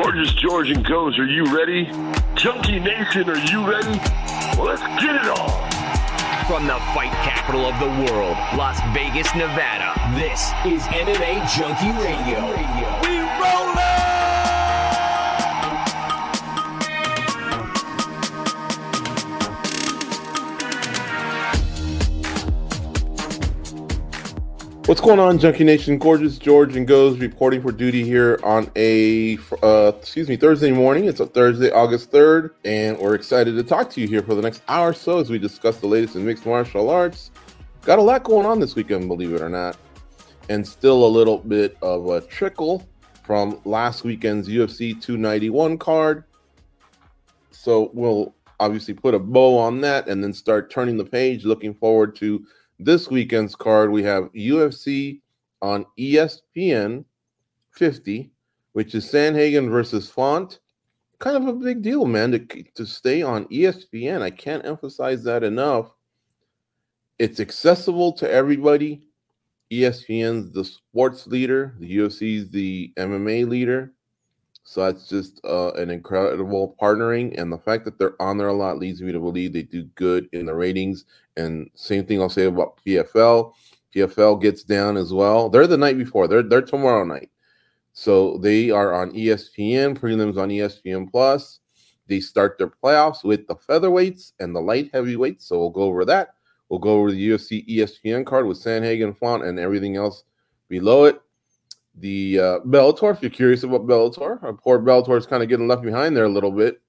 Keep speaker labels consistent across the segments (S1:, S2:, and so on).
S1: Gorgeous George and Goes, are you ready? Junkie Nation, are you ready? Well, let's get it on.
S2: From the fight capital of the world, Las Vegas, Nevada, this is MMA Junkie Radio.
S1: We rollin'!
S3: What's going on, Junkie Nation? Gorgeous George and Goes reporting for duty here on a uh, excuse me Thursday morning. It's a Thursday, August third, and we're excited to talk to you here for the next hour or so as we discuss the latest in mixed martial arts. Got a lot going on this weekend, believe it or not, and still a little bit of a trickle from last weekend's UFC 291 card. So we'll obviously put a bow on that and then start turning the page. Looking forward to this weekend's card, we have UFC on ESPN 50, which is Sandhagen versus Font. Kind of a big deal, man, to, to stay on ESPN. I can't emphasize that enough. It's accessible to everybody. ESPN's the sports leader, the UFC's the MMA leader. So that's just uh, an incredible partnering. And the fact that they're on there a lot leads me to believe they do good in the ratings. And same thing I'll say about PFL. PFL gets down as well. They're the night before. They're they're tomorrow night. So they are on ESPN, prelims on ESPN Plus. They start their playoffs with the featherweights and the light heavyweights. So we'll go over that. We'll go over the UFC ESPN card with Sandhagen Font and everything else below it the uh, Bellator. If you're curious about Bellator, our poor Bellator is kind of getting left behind there a little bit.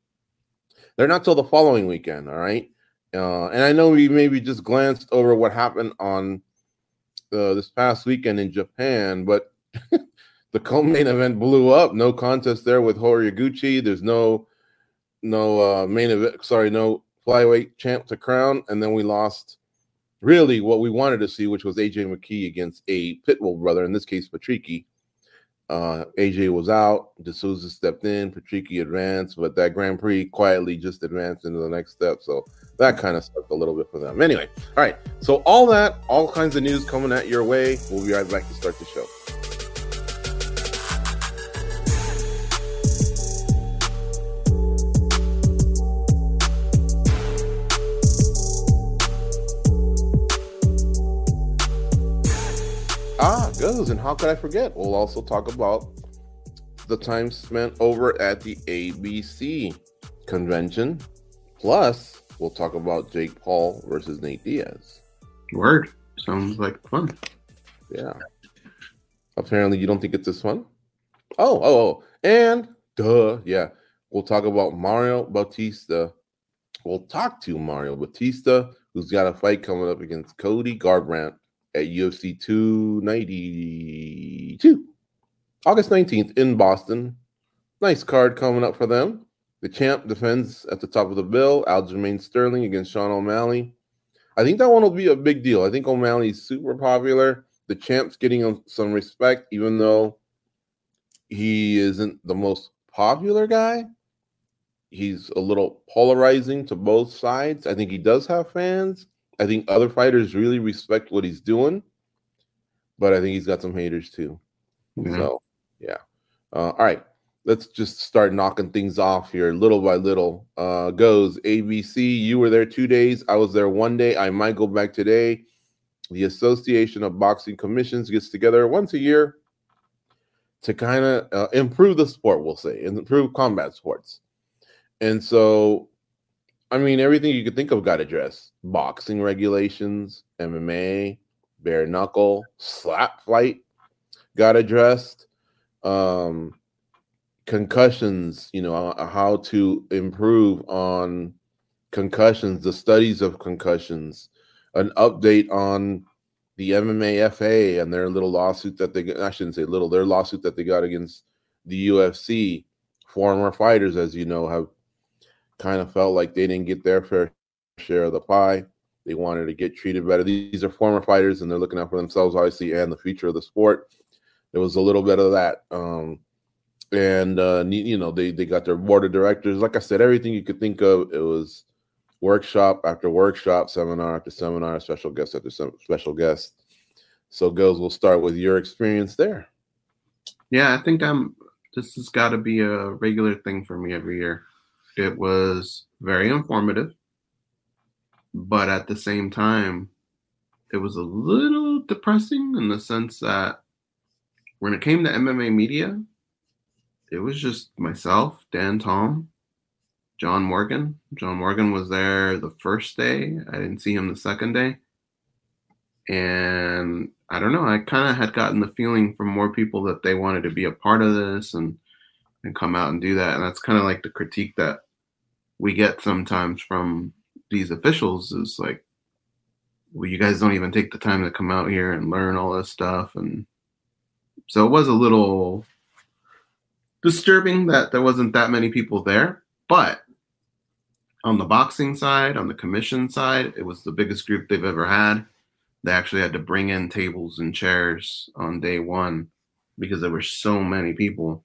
S3: They're not till the following weekend, all right. Uh, and I know we maybe just glanced over what happened on uh, this past weekend in Japan, but the co-main event blew up. No contest there with Horiguchi. There's no no uh, main event. Sorry, no flyweight champ to crown, and then we lost. Really, what we wanted to see, which was AJ McKee against a Pitbull brother, in this case, Patricky. Uh, AJ was out. D'Souza stepped in. Patricky advanced, but that Grand Prix quietly just advanced into the next step. So that kind of sucked a little bit for them. Anyway, all right. So all that, all kinds of news coming at your way. We'll be right back to start the show. Goes. And how could I forget? We'll also talk about the time spent over at the ABC convention. Plus, we'll talk about Jake Paul versus Nate Diaz.
S4: Word. Sounds like fun.
S3: Yeah. Apparently, you don't think it's this fun? Oh, oh, oh. And duh, yeah. We'll talk about Mario Bautista. We'll talk to Mario Bautista, who's got a fight coming up against Cody Garbrandt at UFC 292. August 19th in Boston. Nice card coming up for them. The champ defends at the top of the bill. Aljamain Sterling against Sean O'Malley. I think that one will be a big deal. I think O'Malley's super popular. The champ's getting some respect, even though he isn't the most popular guy. He's a little polarizing to both sides. I think he does have fans. I think other fighters really respect what he's doing, but I think he's got some haters too.
S4: Yeah.
S3: So, yeah. Uh, all right, let's just start knocking things off here, little by little. Uh, goes ABC. You were there two days. I was there one day. I might go back today. The Association of Boxing Commissions gets together once a year to kind of uh, improve the sport. We'll say improve combat sports, and so I mean, everything you could think of got addressed. Boxing regulations, MMA, bare knuckle, slap fight got addressed. Um, concussions, you know, uh, how to improve on concussions, the studies of concussions, an update on the MMA FA and their little lawsuit that they. I shouldn't say little, their lawsuit that they got against the UFC, former fighters, as you know, have kind of felt like they didn't get their fair share of the pie. They wanted to get treated better. These are former fighters, and they're looking out for themselves, obviously, and the future of the sport. There was a little bit of that. Um, and uh, you know they they got their board of directors. Like I said, everything you could think of. It was workshop after workshop, seminar after seminar, special guest after special guest. So, Gills, we'll start with your experience there.
S4: Yeah, I think I'm. This has got to be a regular thing for me every year. It was very informative, but at the same time, it was a little depressing in the sense that when it came to MMA media, it was just myself, Dan Tom, John Morgan. John Morgan was there the first day. I didn't see him the second day. And I don't know, I kind of had gotten the feeling from more people that they wanted to be a part of this and and come out and do that. And that's kind of like the critique that we get sometimes from these officials is like, well, you guys don't even take the time to come out here and learn all this stuff. And so it was a little disturbing that there wasn't that many people there. But on the boxing side, on the commission side, it was the biggest group they've ever had. They actually had to bring in tables and chairs on day one because there were so many people.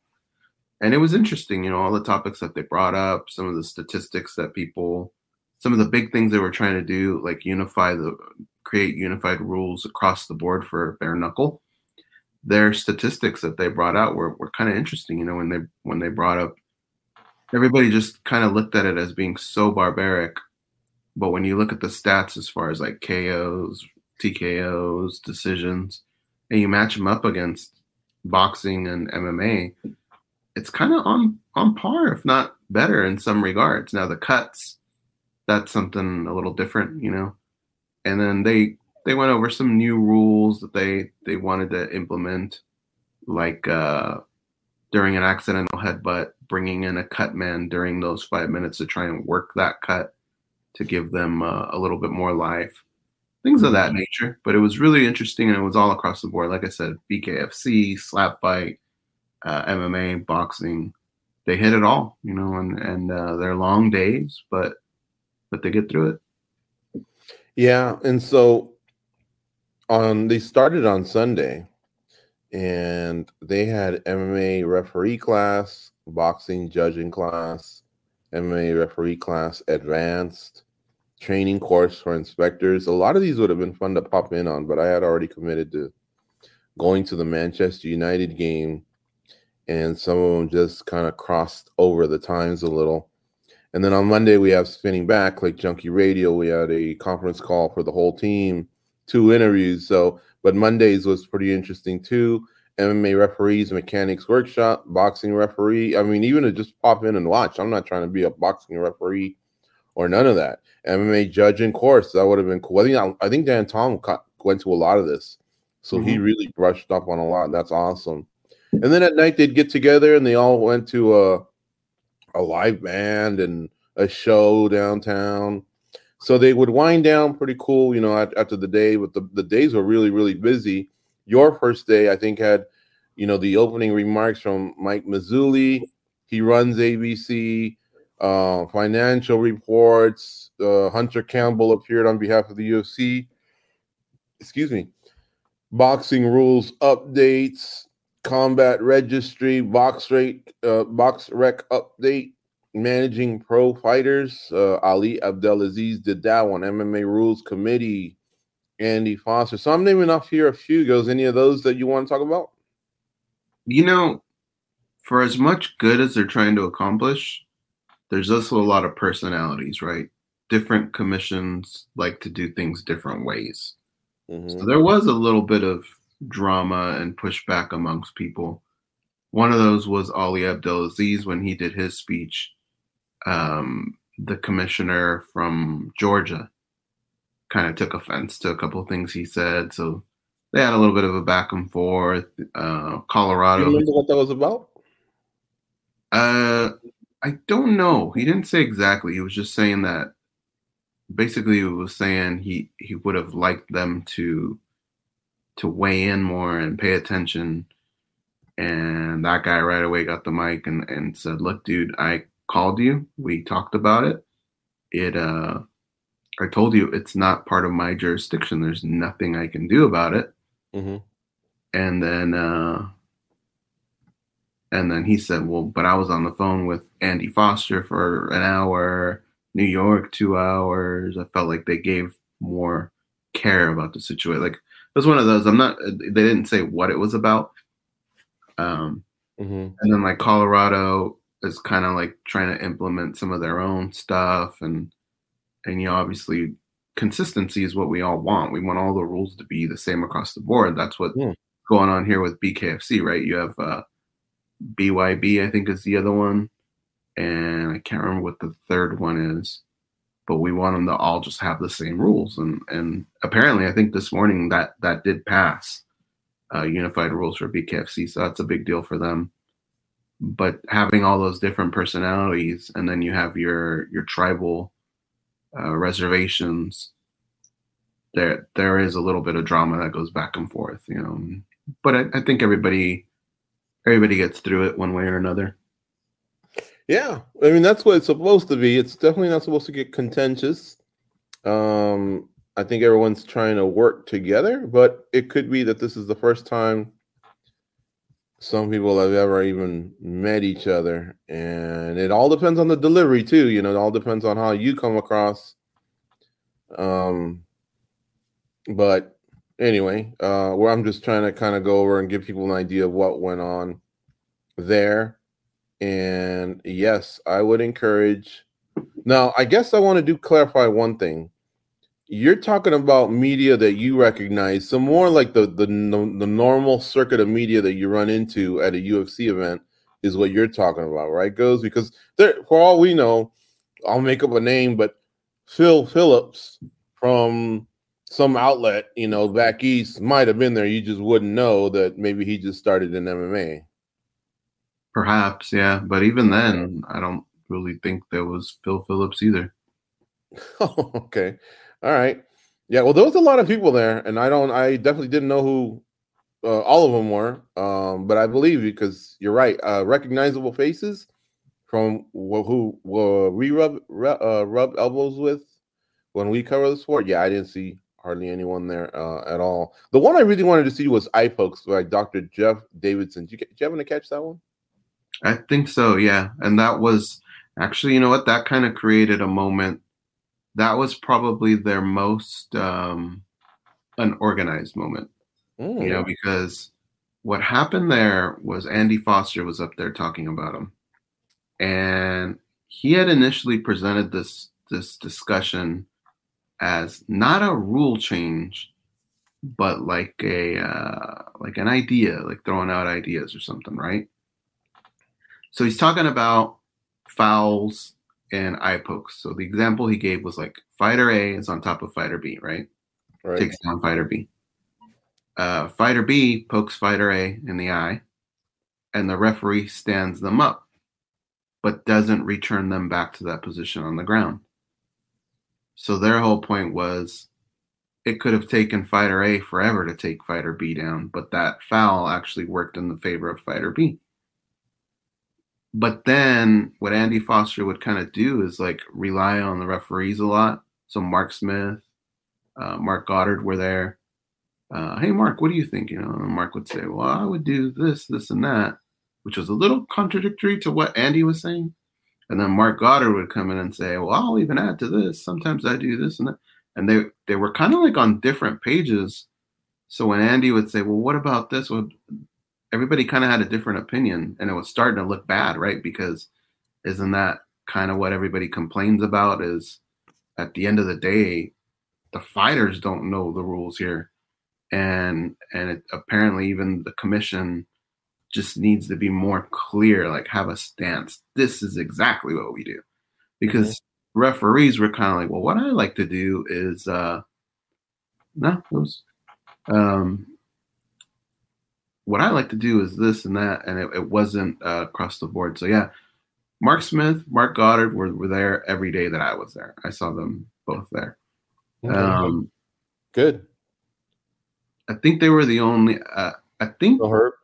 S4: And it was interesting, you know, all the topics that they brought up, some of the statistics that people, some of the big things they were trying to do, like unify the, create unified rules across the board for bare knuckle their statistics that they brought out were, were kind of interesting. You know, when they when they brought up, everybody just kind of looked at it as being so barbaric, but when you look at the stats as far as like KOs, TKOs, decisions, and you match them up against boxing and MMA, it's kind of on on par, if not better, in some regards. Now the cuts, that's something a little different, you know. And then they they went over some new rules that they they wanted to implement, like uh, during an accidental headbutt, bringing in a cut man during those five minutes to try and work that cut to give them uh, a little bit more life, things of that nature. But it was really interesting, and it was all across the board. Like I said, BKFC, slap fight, uh, MMA, boxing, they hit it all, you know, and and uh, they're long days, but but they get through it.
S3: Yeah, and so on they started on Sunday and they had MMA referee class, boxing judging class, MMA referee class, advanced training course for inspectors. A lot of these would have been fun to pop in on, but I had already committed to going to the Manchester United game, and some of them just kind of crossed over the times a little. And then on Monday, we have spinning back like Junkie Radio. We had a conference call for the whole team two interviews. So, but Mondays was pretty interesting too. MMA referees, mechanics workshop, boxing referee. I mean, even to just pop in and watch. I'm not trying to be a boxing referee or none of that. MMA judging course that would have been cool. I think I think Dan Tom went to a lot of this, so mm-hmm. he really brushed up on a lot. That's awesome. And then at night they'd get together and they all went to a a live band and a show downtown. So they would wind down pretty cool, you know, after the day, but the, the days were really, really busy. Your first day, I think, had, you know, the opening remarks from Mike Mazzulli. He runs ABC, uh, financial reports. Uh, Hunter Campbell appeared on behalf of the UFC. Excuse me. Boxing rules updates, combat registry, box rate, uh, BoxRec update, managing pro fighters. Uh, Ali Abdelaziz did that one. MMA Rules Committee. Andy Foster. So I'm naming off here a few. Goes any of those that you want to talk about?
S4: You know, for as much good as they're trying to accomplish, there's also a lot of personalities, right? Different commissions like to do things different ways. Mm-hmm. So there was a little bit of drama and pushback amongst people. One of those was Ali Abdelaziz when he did his speech um, the commissioner from Georgia kind of took offense to a couple of things he said. So they had a little bit of a back and forth. Uh, Colorado.
S3: You remember what that was about?
S4: Uh, I don't know. He didn't say exactly. He was just saying that. Basically, he was saying he he would have liked them to to weigh in more and pay attention And that guy right away got the mic and, and said, Look, dude, I called you. We talked about it. It, uh, I told you it's not part of my jurisdiction. There's nothing I can do about it.
S3: Mm-hmm.
S4: And then, uh, and then he said, Well, but I was on the phone with Andy Foster for an hour, New York, two hours. I felt like they gave more care about the situation. Like, was one of those. I'm not, they didn't say what it was about. Um,
S3: Mm-hmm.
S4: and then like Colorado is kind of like trying to implement some of their own stuff and and you know obviously consistency is what we all want. We want all the rules to be the same across the board. That's what's
S3: Yeah.
S4: going on here with BKFC, right? You have uh BYB I think is the other one and I can't remember what the third one is. But we want them to all just have the same rules and and apparently I think this morning that that did pass uh, unified rules for BKFC, so that's a big deal for them. But having all those different personalities, and then you have your your tribal uh, reservations, there there is a little bit of drama that goes back and forth, you know. But I, I think everybody everybody gets through it one way or another.
S3: Yeah, I mean that's what it's supposed to be. It's definitely not supposed to get contentious. Um, I think everyone's trying to work together, but it could be that this is the first time some people have ever even met each other, and it all depends on the delivery too. You know, it all depends on how you come across. Um, but anyway, uh, where I'm just trying to kind of go over and give people an idea of what went on there. And yes, I would encourage. Now, I guess I want to do clarify one thing. You're talking about media that you recognize, so more like the the the normal circuit of media that you run into at a UFC event is what you're talking about, right? Goes because there, for all we know, I'll make up a name, but Phil Phillips from some outlet, you know, back east might have been there. You just wouldn't know that maybe he just started in MMA.
S4: Perhaps, yeah. But even then, I don't really think there was Phil Phillips either.
S3: Oh, okay. All right. Yeah, well, there was a lot of people there, and I don't, I definitely didn't know who uh, all of them were, um, but I believe you because you're right. Uh, recognizable faces from wh- who uh, we rub ru- uh, rub elbows with when we cover the sport. Yeah, I didn't see hardly anyone there uh, at all. The one I really wanted to see was Eye Pokes by Dr. Jeff Davidson. Did you, did you happen to catch that one?
S4: I think so, yeah. And that was actually, you know what? That kind of created a moment. That was probably their most um, unorganized moment, you know, because what happened there was Andy Foster was up there talking about him, and he had initially presented this this discussion as not a rule change, but like a uh, like an idea, like throwing out ideas or something, right? So he's talking about fouls and eye pokes. So the example he gave was like fighter A is on top of fighter B, right?
S3: right.
S4: Takes down fighter B. Uh, fighter B pokes fighter A in the eye, and the referee stands them up, but doesn't return them back to that position on the ground. So their whole point was it could have taken fighter A forever to take fighter B down, but that foul actually worked in the favor of fighter B. But then what Andy Foster would kind of do is like rely on the referees a lot. So Mark Smith, uh, Marc Goddard were there. Uh, hey, Mark, what do you think? You know, and Mark would say, well, I would do this, this, and that, which was a little contradictory to what Andy was saying. And then Marc Goddard would come in and say, well, I'll even add to this. Sometimes I do this and that. And they, they were kind of like on different pages. So when Andy would say, well, what about this? Well, everybody kind of had a different opinion and it was starting to look bad, right? Because isn't that kind of what everybody complains about is at the end of the day, the fighters don't know the rules here. And and it, apparently even the commission just needs to be more clear, like have a stance. This is exactly what we do. Because referees were kind of like, well, what I like to do is uh no, it was um what I like to do is this and that, and it, it wasn't uh, across the board. So yeah, Mark Smith, Marc Goddard were, were there every day that I was there. I saw them both there.
S3: Okay.
S4: Um,
S3: Good.
S4: I think they were the only. Uh, I think
S3: Herb.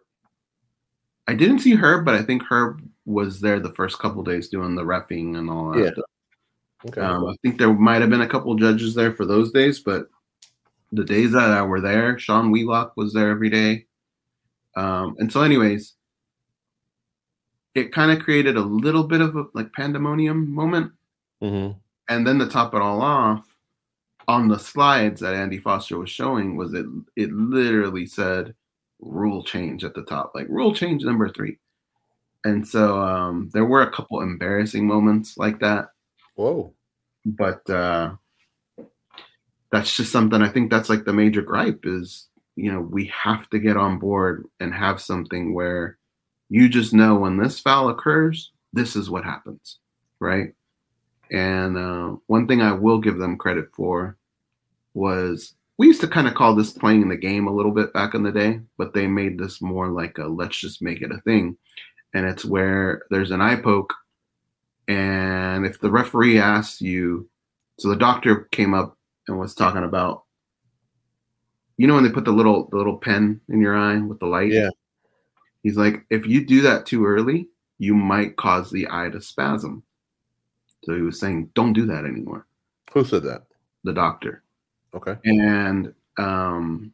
S4: I didn't see Herb, but I think Herb was there the first couple days doing the refing and all that.
S3: Yeah.
S4: stuff.
S3: Okay.
S4: Um, I think there might have been a couple judges there for those days, but the days that I were there, Sean Wheelock was there every day. Um, and so, anyways, it kind of created a little bit of a like pandemonium moment.
S3: Mhm.
S4: And then to top it all off, on the slides that Andy Foster was showing, was it it literally said rule change at the top, like rule change number three. And so um, there were a couple embarrassing moments like that
S3: Whoa.
S4: but uh that's just something i think that's like the major gripe is you know we have to get on board and have something where you just know when this foul occurs this is what happens right? And uh, one thing i will give them credit for was we used to kind of call this playing the game a little bit back in the day but they made this more like a let's just make it a thing. And it's where there's an eye poke and if the referee asks you, so the doctor came up and was talking about, you know, when they put the little the little pen in your eye with the light.
S3: Yeah.
S4: He's like, if you do that too early, you might cause the eye to spasm. So he was saying, don't do that anymore.
S3: Who said that?
S4: The doctor.
S3: Okay.
S4: And um,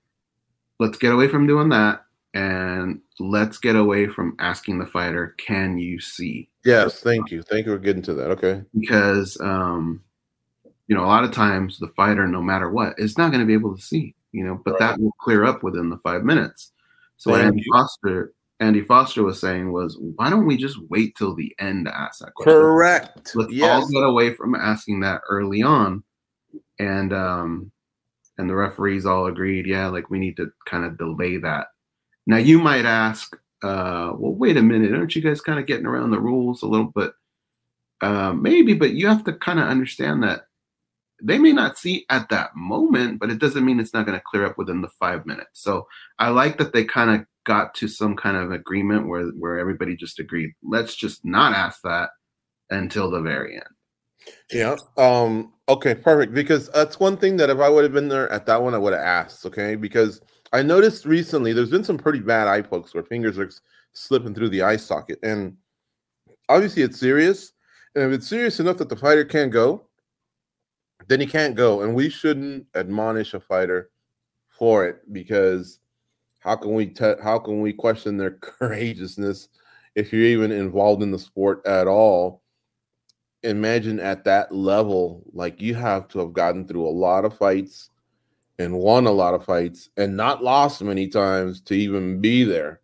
S4: let's get away from doing that, and let's get away from asking the fighter, can you see?
S3: Yes. Thank you. Thank you for getting to that. Okay.
S4: because um, you know a lot of times the fighter, no matter what, is not going to be able to see. You know, but that will clear up within the five minutes. So
S3: Thank
S4: Andy
S3: you.
S4: Foster, Andy Foster was saying was, why don't we just wait till the end to ask that question?
S3: Correct.
S4: Let's all get away from asking that early on, and um, and the referees all agreed, yeah, like we need to kind of delay that. Now you might ask, uh, well, wait a minute, aren't you guys kind of getting around the rules a little bit? Uh, maybe, but you have to kind of understand that they may not see at that moment, but it doesn't mean it's not going to clear up within the five minutes. So I like that they kind of got to some kind of agreement where where everybody just agreed, let's just not ask that until the very end.
S3: Yeah. Um. Okay. Perfect. Because that's one thing that if I would have been there at that one, I would have asked. Okay. Because I noticed recently there's been some pretty bad eye pokes where fingers are slipping through the eye socket, and obviously it's serious. And if it's serious enough that the fighter can't go, then he can't go, and we shouldn't admonish a fighter for it because how can we te- how can we question their courageousness if you're even involved in the sport at all? imagine at that level, like you have to have gotten through a lot of fights and won a lot of fights and not lost many times to even be there.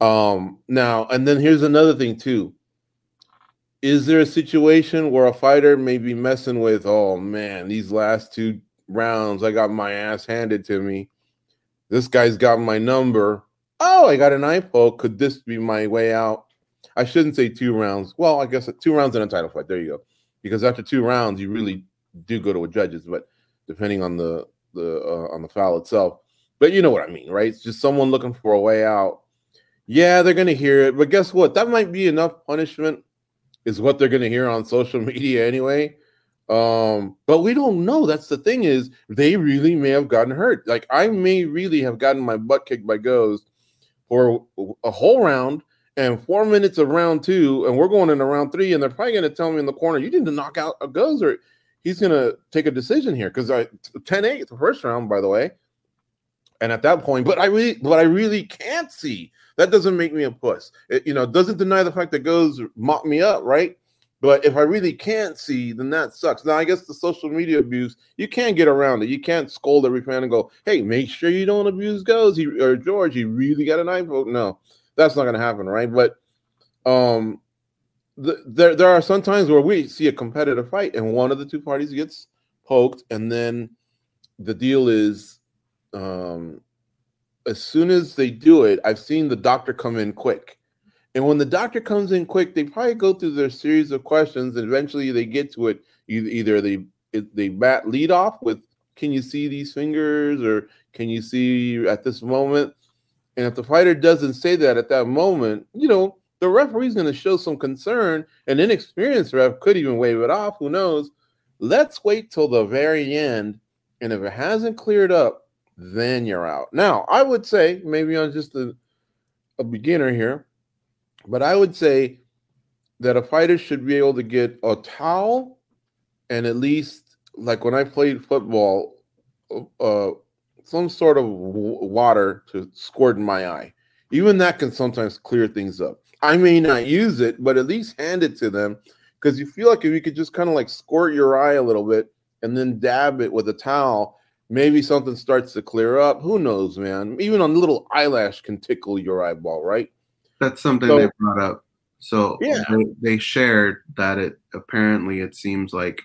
S3: Um, now, and then here's another thing too. Is there a situation where a fighter may be messing with, oh man, these last two rounds, I got my ass handed to me. This guy's got my number. Oh, I got an eye poke. Could this be my way out? I shouldn't say two rounds. Well, I guess two rounds in a title fight. There you go. Because after two rounds, you really do go to a judges, but depending on the the uh, on the foul itself. But you know what I mean, right? It's just someone looking for a way out. Yeah, they're gonna hear it, but guess what? That might be enough punishment. Is what they're gonna hear on social media anyway. Um, but we don't know. That's the thing is they really may have gotten hurt. Like I may really have gotten my butt kicked by Goes for a whole round and four minutes of round two, and we're going into round three, and they're probably going to tell me in the corner, you need to knock out a goes, or he's going to take a decision here because I 10 8 the first round, by the way. And at that point, but I really, but I really can't see. That doesn't make me a puss. It, you know, doesn't deny the fact that goes mock me up, right? But if I really can't see, then that sucks. Now, I guess the social media abuse, you can't get around it. You can't scold every fan and go, "Hey, make sure you don't abuse goes." He, or George, he really got an poke. No, that's not going to happen, right? But um, the, there there are some times where we see a competitive fight and one of the two parties gets poked, and then the deal is, um, as soon as they do it, I've seen the doctor come in quick. And when the doctor comes in quick, they probably go through their series of questions, and eventually they get to it. Either, they they bat lead off with, "Can you see these fingers?" or "Can you see at this moment?" And if the fighter doesn't say that at that moment, you know, the referee's going to show some concern. An inexperienced ref could even wave it off. Who knows? Let's wait till the very end. And if it hasn't cleared up, then you're out. Now, I would say maybe I'm just a, a beginner here, but I would say that a fighter should be able to get a towel and at least like when I played football, uh, some sort of water to squirt in my eye. Even that can sometimes clear things up. I may not use it, but at least hand it to them because you feel like if you could just kind of like squirt your eye a little bit and then dab it with a towel, maybe something starts to clear up. Who knows, man? Even a little eyelash can tickle your eyeball, right?
S4: That's something
S3: So-
S4: they brought up. So
S3: Yeah.
S4: they, they shared that it apparently it seems like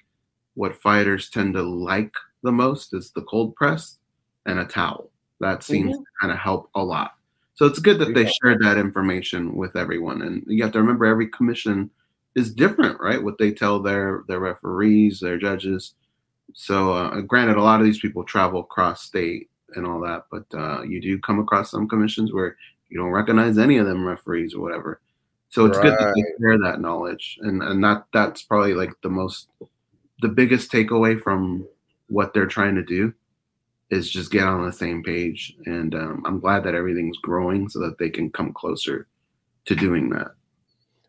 S4: what fighters tend to like the most is the cold press and a towel. That seems mm-hmm. to kind of help a lot. So it's good that they
S3: Yeah.
S4: shared that information with everyone. And you have to remember every commission is different, right? What they tell their their referees, their judges. So uh, granted, a lot of these people travel cross state and all that, but uh, you do come across some commissions where you don't recognize any of them referees or whatever. So it's good that they share that knowledge, and and that that's probably like the most, the biggest takeaway from what they're trying to do, is just get on the same page. And um, I'm glad that everything's growing so that they can come closer to doing that.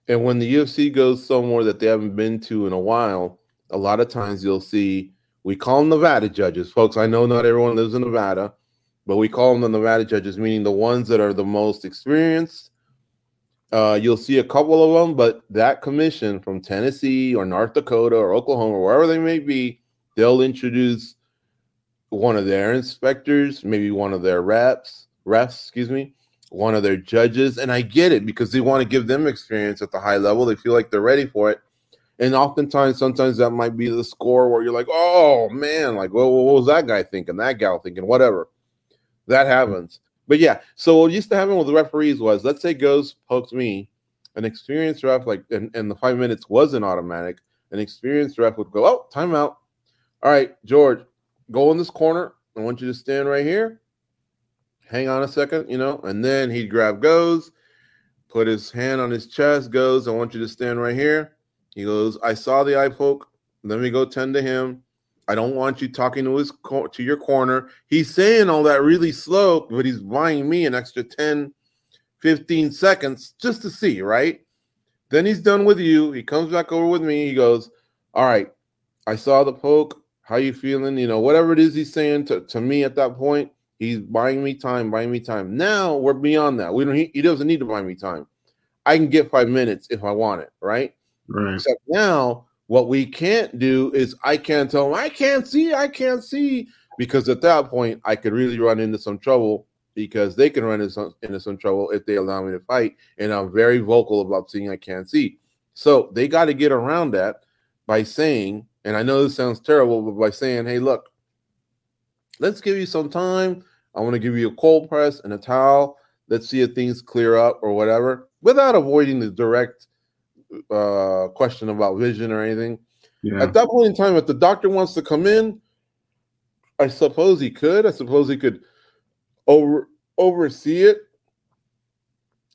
S3: And when the UFC goes somewhere that they haven't been to in a while, a lot of times you'll see we call them Nevada judges, folks. I know not everyone lives in Nevada, but we call them the Nevada judges, meaning the ones that are the most experienced. Uh, you'll see a couple of them, but that commission from Tennessee or North Dakota or Oklahoma, or wherever they may be, they'll introduce one of their inspectors, maybe one of their reps, refs, excuse me, one of their judges. And I get it because they want to give them experience at the high level. They feel like they're ready for it. And oftentimes, sometimes that might be the score where you're like, oh man, like, well, what was that guy thinking? That gal thinking, whatever. That happens. But yeah, so what used to happen with the referees was let's say goes pokes me, an experienced ref, like and, and the five minutes wasn't automatic, an experienced ref would go, Oh, timeout. All right, George, go in this corner. I want you to stand right here. Hang on a second, you know, and then he'd grab goes, put his hand on his chest, goes, I want you to stand right here. He goes, I saw the eye poke. Let me go tend to him. I don't want you talking to his co- to your corner. He's saying all that really slow, but he's buying me an extra 10, 15 seconds just to see, right? Then he's done with you. He comes back over with me. He goes, All right, I saw the poke. How you feeling? You know, whatever it is he's saying to, to me at that point, he's buying me time, buying me time. Now we're beyond that. We don't he, he doesn't need to buy me time. I can get five minutes if I want it, right?
S4: Right.
S3: Except now, what we can't do is I can't tell them, I can't see, I can't see, because at that point, I could really run into some trouble because they can run into some, into some trouble if they allow me to fight. And I'm very vocal about saying I can't see. So they got to get around that by saying, and I know this sounds terrible, but by saying, hey, look, let's give you some time. I want to give you a cold press and a towel. Let's see if things clear up or whatever without avoiding the direct uh question about vision or anything.
S4: Yeah.
S3: At that point in time, if the doctor wants to come in, I suppose he could. I suppose he could over oversee it.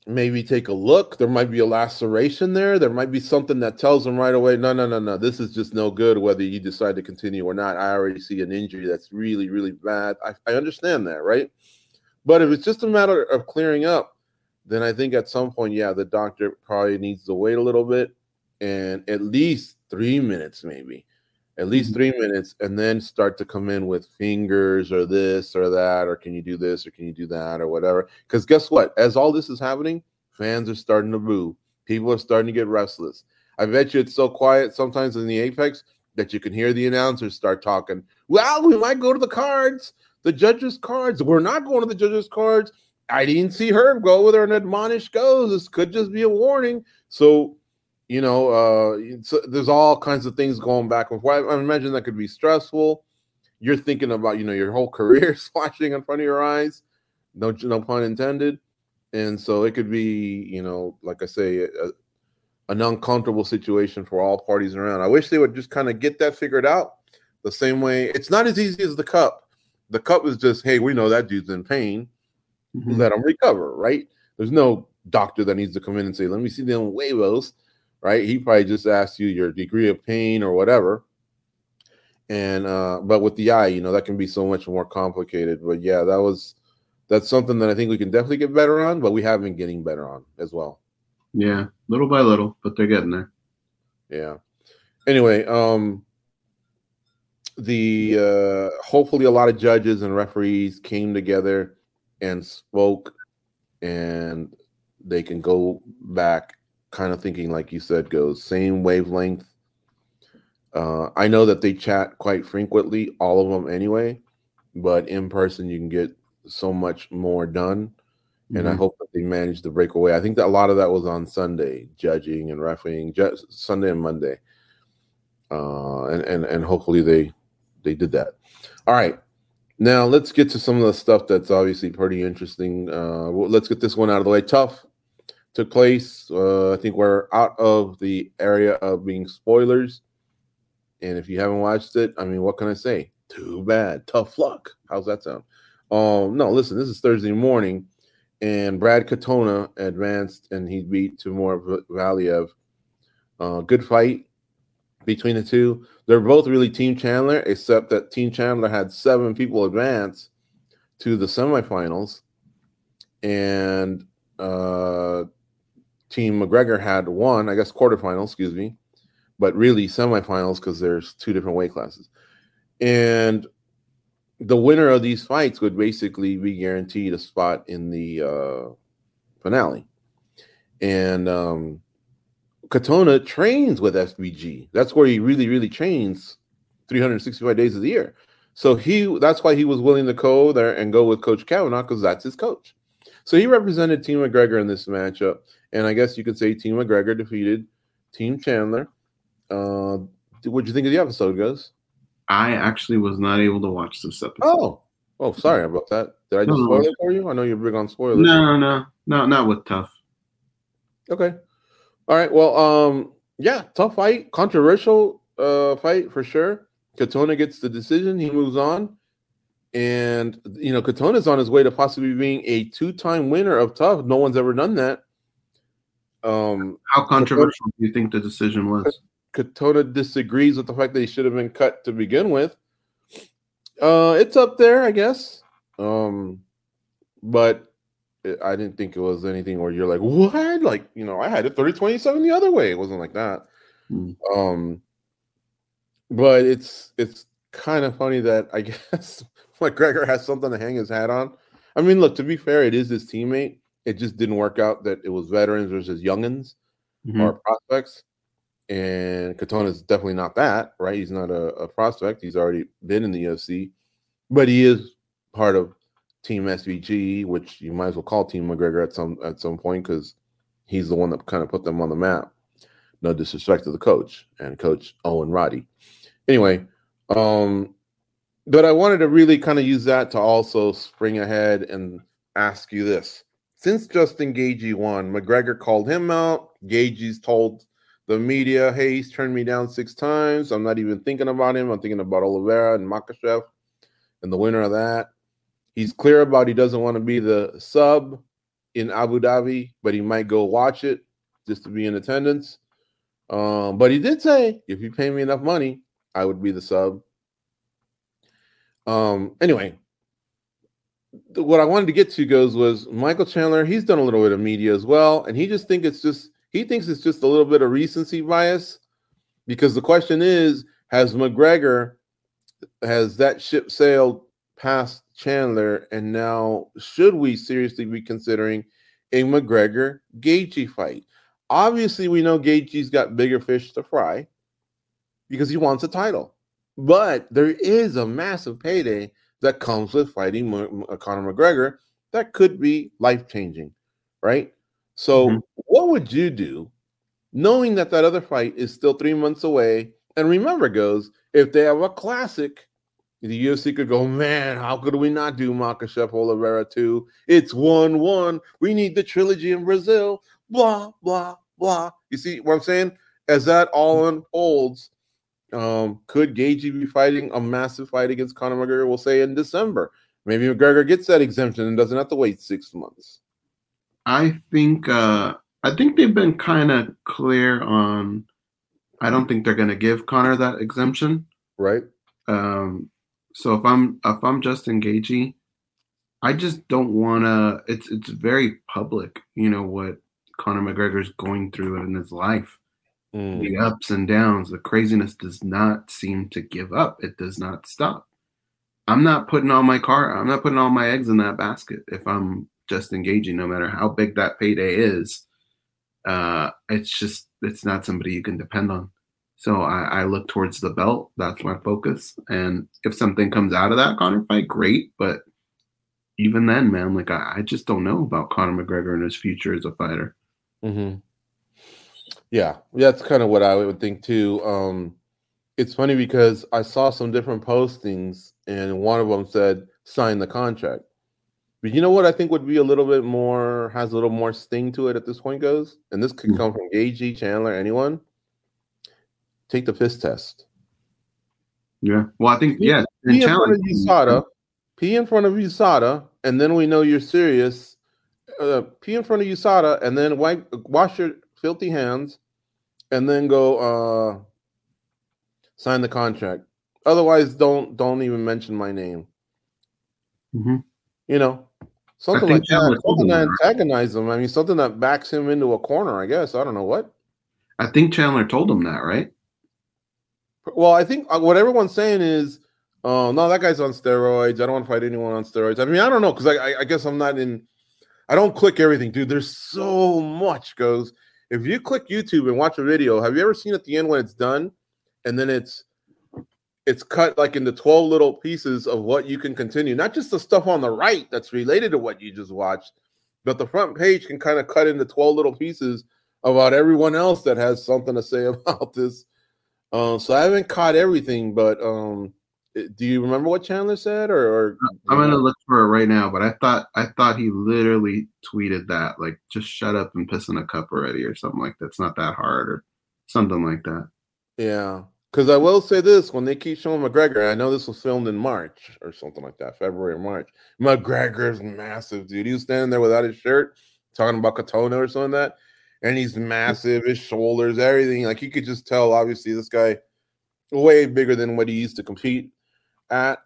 S3: Maybe take a look. There might be a laceration there. There might be something that tells him right away, no, no, no, no, this is just no good, whether you decide to continue or not. I already see an injury that's really, really bad. I, I understand that, right? But if it's just a matter of clearing up, then I think at some point, yeah, the doctor probably needs to wait a little bit and at least three minutes, maybe at least mm-hmm. three minutes, and then start to come in with fingers or this or that, or can you do this or can you do that or whatever. Because guess what? As all this is happening, fans are starting to boo. People are starting to get restless. I bet you it's so quiet sometimes in the Apex that you can hear the announcers start talking. Well, we might go to the cards, the judges' cards. We're not going to the judges' cards. I didn't see Herb go with her and admonish goes. This could just be a warning. So, you know, uh, there's all kinds of things going back and forth. I imagine that could be stressful. You're thinking about, you know, your whole career flashing in front of your eyes. No, no pun intended. And so it could be, you know, like I say, a, an uncomfortable situation for all parties around. I wish they would just kind of get that figured out the same way. It's not as easy as the cup. The cup is just, hey, we know that dude's in pain.
S4: Mhm.
S3: Let them recover, right? There's no doctor that needs to come in and say, let me see them huevos, right? He probably just asks you your degree of pain or whatever. And uh, but with the eye, you know, that can be so much more complicated. But yeah, that was that's something that I think we can definitely get better on, but we have been getting better on as well.
S4: Yeah, little by little, but they're getting there.
S3: Yeah. Anyway, um, the uh, hopefully a lot of judges and referees came together and spoke, and they can go back, kind of thinking like you said, goes same wavelength. Uh, I know that they chat quite frequently, all of them anyway, but in person you can get so much more done. And I
S4: Mhm.
S3: hope that they managed to break away. I think that a lot of that was on Sunday, judging and refereeing, ju- Sunday and Monday, uh, and and and hopefully they they did that. All right, now let's get to some of the stuff that's obviously pretty interesting. Uh, well, let's get this one out of the way. TUF took place. Uh, I think we're out of the area of being spoilers. And if you haven't watched it, I mean, what can I say? Too bad. Tough luck. How's that sound? Um, no, listen, this is Thursday morning, and Brad Katona advanced and he beat Timur Valiev. Uh, good fight between the two. They're both really Team Chandler, except that Team Chandler had seven people advance to the semifinals, and uh, Team McGregor had one, I guess, quarterfinals, excuse me, but really semifinals because there's two different weight classes. And the winner of these fights would basically be guaranteed a spot in the uh, finale. And um, Katona trains with SBG. That's where he really, really trains 365 days of the year. So he that's why he was willing to go there and go with Coach Kavanagh because that's his coach. So he represented Team McGregor in this matchup, and I guess you could say Team McGregor defeated Team Chandler. Uh, what'd you think of the episode, guys?
S4: I actually was not able to watch this episode.
S3: Oh, oh, sorry about that. Did I just
S4: No.
S3: spoil it for you? I know you're big on spoilers.
S4: no, no, no, not with TUF.
S3: Okay. All right. Well, um, yeah, tough fight, controversial uh fight for sure. Katona gets the decision. He moves on, and you know Katona's on his way to possibly being a two-time winner of TUF. No one's ever done that. Um,
S4: How controversial do you think the decision was?
S3: Katona disagrees with the fact that he should have been cut to begin with. Uh, it's up there, I guess. Um, but it, I didn't think it was anything where you're like, what? Like, you know, I had it 30 27 the other way. It wasn't like that.
S4: Hmm.
S3: Um, but it's it's kind of funny that I guess McGregor has something to hang his hat on. I mean, look, to be fair, it is his teammate. It just didn't work out that it was veterans versus youngins
S4: Mhm.
S3: or prospects. And Katona is definitely not that, right? He's not a, a prospect. He's already been in the UFC, but he is part of Team SBG, which you might as well call Team McGregor at some at some point because he's the one that kind of put them on the map. No disrespect to the coach and Coach Owen Roddy. Anyway, um, but I wanted to really kind of use that to also spring ahead and ask you this. Since Justin Gaethje won, McGregor called him out. Gaethje's told the media, hey, he's turned me down six times. I'm not even thinking about him. I'm thinking about Oliveira and Makhachev and the winner of that. He's clear about he doesn't want to be the sub in Abu Dhabi, but he might go watch it just to be in attendance. Um, but he did say, if you pay me enough money, I would be the sub. Um, anyway, th- what I wanted to get to goes was Michael Chandler. He's done a little bit of media as well, and he just think it's just he thinks it's just a little bit of recency bias because the question is, has McGregor has that ship sailed past Chandler, and now should we seriously be considering a McGregor Gaethje fight? Obviously, we know Gaethje's got bigger fish to fry because he wants a title, but there is a massive payday that comes with fighting M- Conor McGregor that could be life changing, right? So,
S4: Mhm.
S3: what would you do knowing that that other fight is still three months away? And remember, goes if they have a classic, the UFC could go, man, how could we not do Makhachev Oliveira 2? It's 1 1. We need the trilogy in Brazil. Blah, blah, blah. You see what I'm saying? As that all unfolds, um, could Gaethje be fighting a massive fight against Conor McGregor? We'll say in December. Maybe McGregor gets that exemption and doesn't have to wait six months.
S4: I think uh, I think they've been kind of clear on. I don't think they're going to give Conor that exemption.
S3: Right?
S4: Um, so if I'm if I'm Justin Gaethje, I just don't want to. It's it's very public, you know what Conor McGregor's going through in his life.
S3: Mm.
S4: The ups and downs, the craziness does not seem to give up. It does not stop. I'm not putting all my car. I'm not putting all my eggs in that basket. If I'm just engaging, no matter how big that payday is, uh, it's just it's not somebody you can depend on. So I, I look towards the belt. That's my focus. And if something comes out of that Conor fight, great. But even then, man, like I, I just don't know about Conor McGregor and his future as a fighter.
S3: hmm Yeah, that's kind of what I would think too. Um, it's funny because I saw some different postings, and one of them said sign the contract. But you know what I think would be a little bit more has a little more sting to it at this point goes, and this could
S4: Hmm.
S3: come from Gaethje, Chandler, anyone. Take the piss test.
S4: Yeah. Well, I think yeah.
S3: Pee in front of USADA. Pee in front of USADA, and then we know you're serious. Uh, pee in front of USADA, and then wipe, wash your filthy hands, and then go uh, sign the contract. Otherwise, don't don't even mention my name.
S4: Mhm.
S3: You know, something like
S4: Chandler
S3: that. Something that
S4: that.
S3: antagonize him. I mean, something that backs him into a corner. I guess I don't know what.
S4: I think Chandler told him that, right?
S3: Well, I think uh, what everyone's saying is, oh no, that guy's on steroids. I don't want to fight anyone on steroids. I mean, I don't know because I, I, I guess I'm not in. I don't click everything, dude. There's so much goes. If you click YouTube and watch a video, have you ever seen at the end when it's done, and then it's it's cut like into 12 little pieces of what you can continue, not just the stuff on the right that's related to what you just watched, but the front page can kind of cut into 12 little pieces about everyone else that has something to say about this. Um, so I haven't caught everything, but um, do you remember what Chandler said, or, or
S4: I'm gonna look for it right now, but I thought I thought he literally tweeted that, like, just shut up and piss in a cup already, or something like that. It's not that hard, or something like that.
S3: Yeah, because I will say this: when they keep showing McGregor, I know this was filmed in March or something like that, February or March. McGregor's massive, dude. He was standing there without his shirt, talking about Katona or something like that, and he's massive. His shoulders, everything, like you could just tell. Obviously, this guy way bigger than what he used to compete at.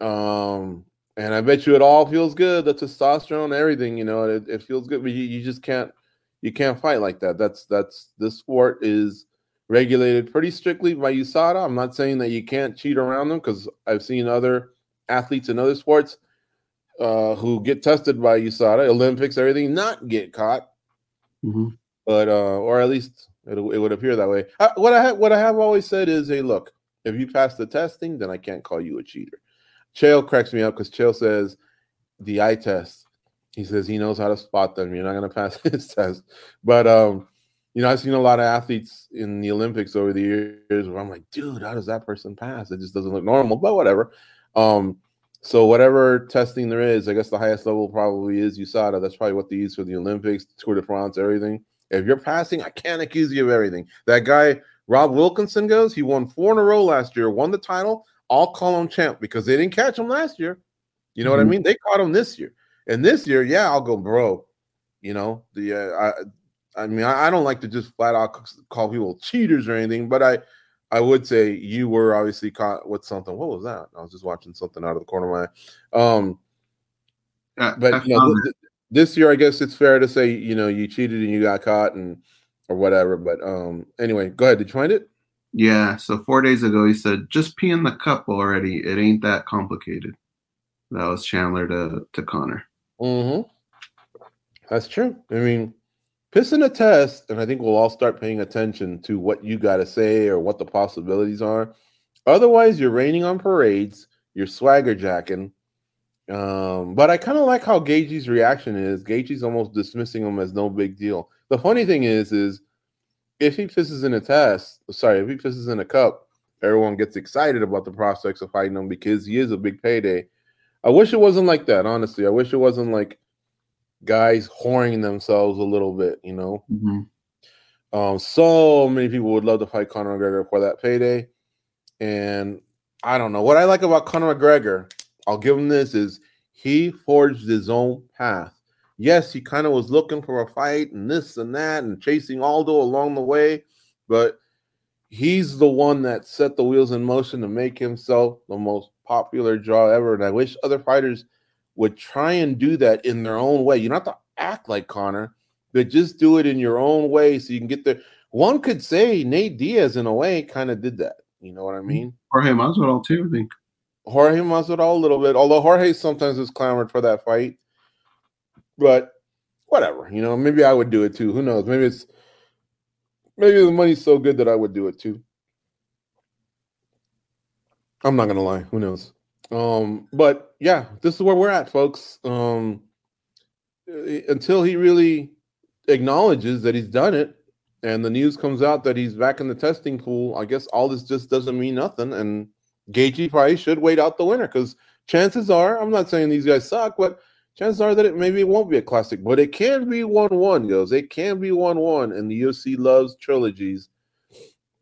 S3: Um, and I bet you it all feels good. The testosterone, everything, you know, it, it feels good, but you, you just can't you can't fight like that. That's that's this sport is regulated pretty strictly by USADA. I'm not saying that you can't cheat around them because I've seen other athletes in other sports uh, who get tested by USADA, Olympics, everything, not get caught,
S4: Mhm.
S3: But uh, or at least it, it would appear that way. I, what I ha- what I have always said is, hey, look, if you pass the testing, then I can't call you a cheater. Chael cracks me up because Chael says the eye test. He says he knows how to spot them. You're not going to pass his test, but um, you know, I've seen a lot of athletes in the Olympics over the years where I'm like, dude, how does that person pass? It just doesn't look normal, but whatever. Um, so whatever testing there is, I guess the highest level probably is USADA. That's probably what they use for the Olympics, Tour de France, everything. If you're passing, I can't accuse you of everything. That guy, Rob Wilkinson, goes, he won four in a row last year, won the title. I'll call him champ because they didn't catch him last year. You know what I
S4: Mhm.
S3: mean? They caught him this year. And this year, yeah, I'll go, bro. You know, the uh, I I mean, I, I don't like to just flat out call people cheaters or anything, but I I would say you were obviously caught with something. What was that? I was just watching something out of the corner of my eye. Um,
S4: Uh,
S3: but you know,
S4: found
S3: th- th- this year, I guess it's fair to say, you know, you cheated and you got caught and or whatever. But um, anyway, go ahead. Did you find it?
S4: Yeah, so four days ago he said, "Just pee in the cup already. It ain't that complicated." That was Chandler to to Conor.
S3: Mm-hmm. That's true. I mean, piss in a test, and I think we'll all start paying attention to what you got to say or what the possibilities are. Otherwise, you're raining on parades, you're swagger jacking. Um, but I kind of like how Gaethje's reaction is. Gaethje's almost dismissing him as no big deal. The funny thing is, is if he pisses in a test, sorry, if he pisses in a cup, everyone gets excited about the prospects of fighting him because he is a big payday. I wish it wasn't like that, honestly. I wish it wasn't like guys whoring themselves a little bit, you know.
S4: Mhm.
S3: Um, so many people would love to fight Conor McGregor for that payday. And I don't know. What I like about Conor McGregor, I'll give him this, is he forged his own path. Yes, he kind of was looking for a fight and this and that and chasing Aldo along the way, but he's the one that set the wheels in motion to make himself the most popular draw ever. And I wish other fighters would try and do that in their own way. You don't have to act like Conor, but just do it in your own way so you can get there. One could say Nate Diaz, in a way, kind of did that. You know what I mm-hmm. mean?
S4: Jorge Masvidal too. I think.
S3: Jorge Masvidal a little bit, although Jorge sometimes is clamored for that fight. But whatever, you know, maybe I would do it too. Who knows? Maybe it's maybe the money's so good that I would do it too. I'm not gonna lie. Who knows? Um, but yeah, this is where we're at, folks. Um, until he really acknowledges that he's done it, and the news comes out that he's back in the testing pool, I guess all this just doesn't mean nothing. And Gaethje probably should wait out the winter because chances are, I'm not saying these guys suck, but chances are that it maybe it won't be a classic, but it can be one one. Goes, it can be one one, and the UFC loves trilogies,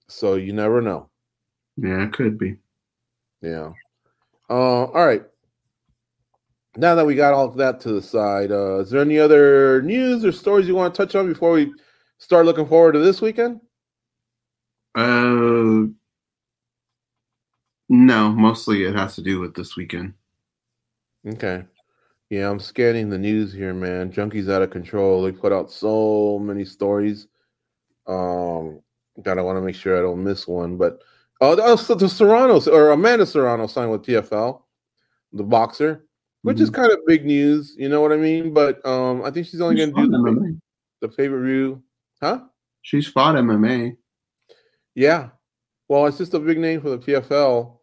S3: so you never know.
S4: Yeah, it could be.
S3: Yeah. Uh, all right. Now that we got all of that to the side, uh, is there any other news or stories you want to touch on before we start looking forward to this weekend?
S4: Uh, no, mostly it has to do with this weekend.
S3: Okay. Yeah, I'm scanning the news here, man. Junkies out of control. They put out so many stories. Um, that I want to make sure I don't miss one. But oh, the, the Serrano or Amanda Serrano signed with PFL, the boxer, which mm-hmm. is kind of big news. You know what I mean? But um, I think she's only going to do the, the pay per view, huh?
S4: She's fought MMA.
S3: Yeah. Well, it's just a big name for the PFL.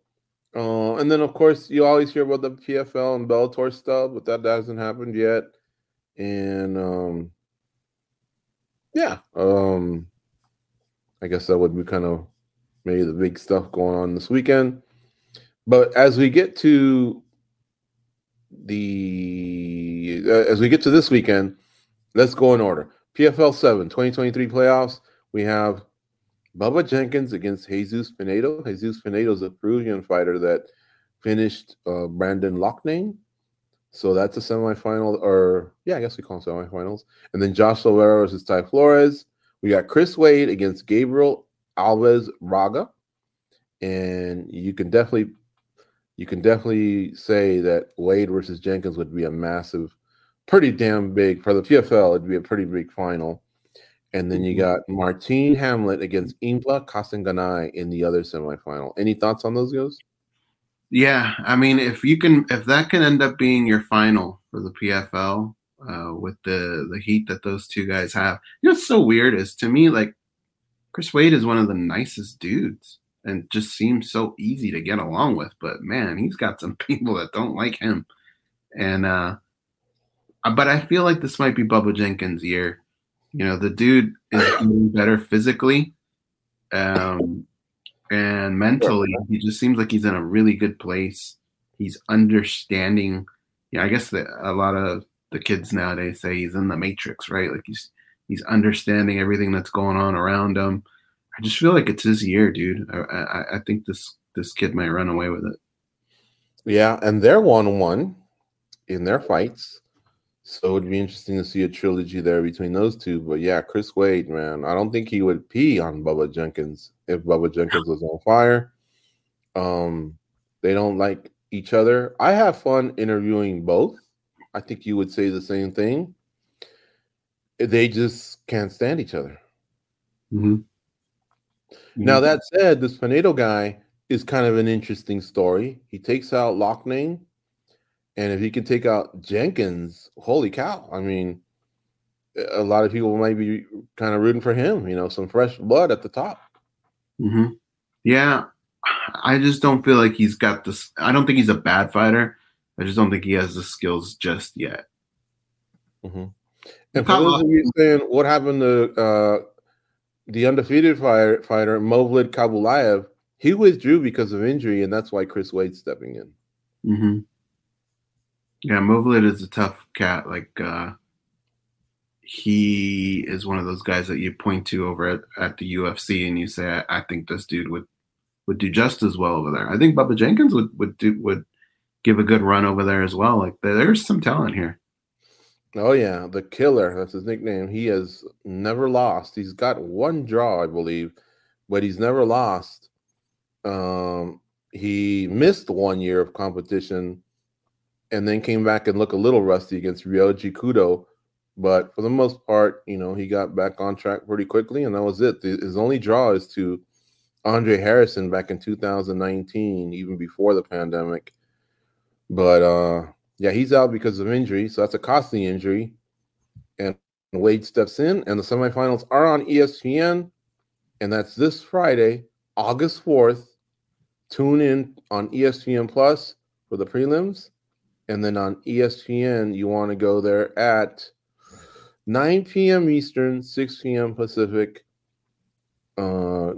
S3: Uh, and then, of course, you always hear about the PFL and Bellator stuff, but that hasn't happened yet. And um, yeah, um, I guess that would be kind of maybe the big stuff going on this weekend. But as we get to the uh, as we get to this weekend, let's go in order. PFL 7 2023 playoffs. We have Bubba Jenkins against Jesus Pinedo. Jesus Pinedo is a Peruvian fighter that finished uh, Brandon Loughnane. So that's a semifinal, or yeah, I guess we call them semifinals. And then Josh Silveira versus Ty Flores. We got Chris Wade against Gabriel Alves Braga. And you can definitely you can definitely say that Wade versus Jenkins would be a massive, pretty damn big for the PFL. It'd be a pretty big final. And then you mm-hmm. got Martin Hamlet against Impa Kasanganay in the other semifinal. Any thoughts on those guys?
S4: Yeah, I mean, if you can, if that can end up being your final for the PFL uh, with the the heat that those two guys have, you know, what's so weird is to me like Chris Wade is one of the nicest dudes and just seems so easy to get along with. But man, he's got some people that don't like him, and uh, but I feel like this might be Bubba Jenkins' year you know, the dude is doing better physically um, and mentally. He just seems like he's in a really good place. He's understanding. Yeah, I guess that a lot of the kids nowadays say he's in the matrix, right? Like he's he's understanding everything that's going on around him. I just feel like it's his year, dude. I, I, I think this this kid might run away with it.
S3: Yeah, and they're one one in their fights. So it'd be interesting to see a trilogy there between those two. But yeah, Chris Wade, man, I don't think he would pee on Bubba Jenkins if Bubba Jenkins was on fire. Um, they don't like each other. I have fun interviewing both. I think you would say the same thing. They just can't stand each other.
S4: Mm-hmm.
S3: Now that said, this Pinedo guy is kind of an interesting story. He takes out Loughnane and if he can take out Jenkins, holy cow! I mean, a lot of people might be kind of rooting for him. You know, some fresh blood at the top.
S4: Mm-hmm. Yeah, I just don't feel like he's got this. I don't think he's a bad fighter. I just don't think he has the skills just yet.
S3: Mm-hmm. And for those of you saying what happened to uh, the undefeated fighter, fighter Movlid Khaybulaev, he withdrew because of injury, and that's why Chris Wade's stepping in.
S4: Mm-hmm. Yeah, Movlid is a tough cat. Like uh, he is one of those guys that you point to over at, at the UFC and you say, I, I, think this dude would would do just as well over there. I think Bubba Jenkins would would do would give a good run over there as well. Like there's some talent here.
S3: Oh yeah, the killer. That's his nickname. He has never lost. He's got one draw, I believe, but he's never lost. Um, he missed one year of competition and then came back and looked a little rusty against Ryoji Kudo. But for the most part, you know, he got back on track pretty quickly, and that was it. His only draw is to Andre Harrison back in 2019, even before the pandemic. But uh yeah, he's out because of injury, so that's a costly injury. And Wade steps in, and the semifinals are on ESPN, and that's this Friday, August 4th. Tune in on ESPN Plus for the prelims, and then on ESPN, you want to go there at 9 p.m. Eastern, 6 p.m. Pacific. Uh,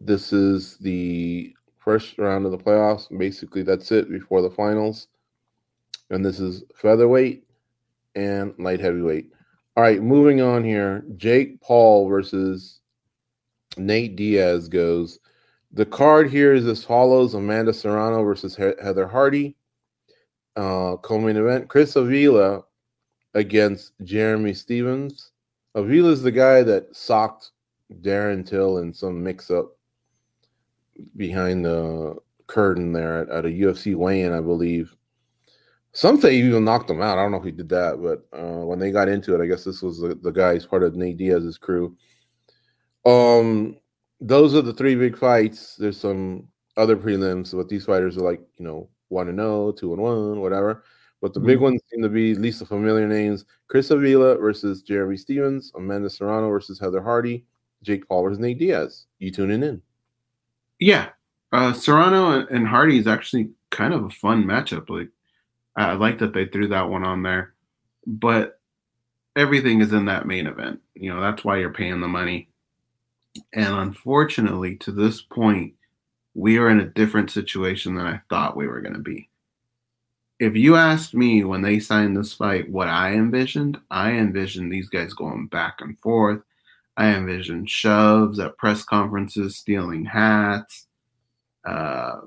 S3: this is the first round of the playoffs. Basically, that's it before the finals. And this is featherweight and light heavyweight. All right, moving on here. Jake Paul versus Nate Diaz goes. The card here is as follows Amanda Serrano versus Heather Hardy. Uh, co-main event Chris Avila against Jeremy Stephens. Avila is the guy that socked Darren Till in some mix-up behind the curtain there at, at a UFC weigh-in, I believe. Some say he even knocked him out. I don't know if he did that, but uh, when they got into it, I guess this was the, the guy who's part of Nate Diaz's crew. Um, those are the three big fights. There's some other prelims, but these fighters are like, you know, one and zero, oh, two and one, whatever. But the mm-hmm. big ones seem to be at least the familiar names: Chris Avila versus Jeremy Stephens, Amanda Serrano versus Heather Hardy, Jake Paul versus Nate Diaz. You tuning in?
S4: Yeah, uh, Serrano and Hardy is actually kind of a fun matchup. Like I like that they threw that one on there, but everything is in that main event. You know, that's why you're paying the money. And unfortunately, to this point, we are in a different situation than I thought we were going to be. If you asked me when they signed this fight what I envisioned, I envisioned these guys going back and forth. I envisioned shoves at press conferences, stealing hats, uh,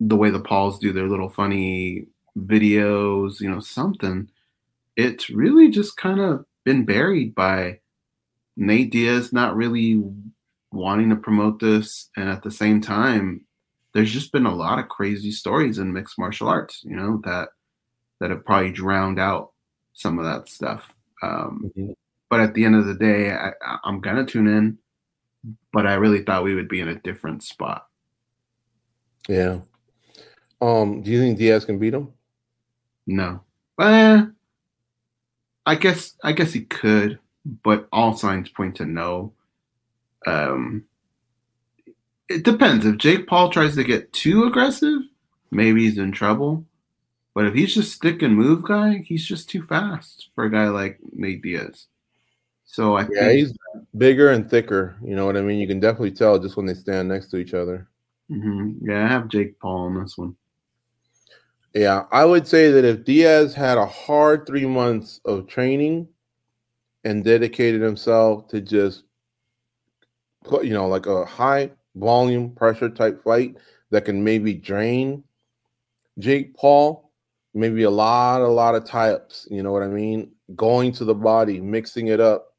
S4: the way the Pauls do their little funny videos, you know, something. It's really just kind of been buried by Nate Diaz not really wanting to promote this. And at the same time, there's just been a lot of crazy stories in mixed martial arts, you know, that that have probably drowned out some of that stuff. Um, mm-hmm. But at the end of the day, I, I'm gonna tune in. But I really thought we would be in a different spot.
S3: Yeah. Um, do you think Diaz can beat him?
S4: No. Eh, I guess I guess he could, but all signs point to no. Um, it depends. If Jake Paul tries to get too aggressive, maybe he's in trouble. But if he's just stick and move guy, he's just too fast for a guy like Nate Diaz. So I
S3: yeah, think, he's bigger and thicker. You know what I mean? You can definitely tell just when they stand next to each other.
S4: Mm-hmm. Yeah, I have Jake Paul on this one.
S3: Yeah, I would say that if Diaz had a hard three months of training and dedicated himself to just you know, like a high volume pressure type fight that can maybe drain Jake Paul, maybe a lot, a lot of tie ups, you know what I mean? Going to the body, mixing it up.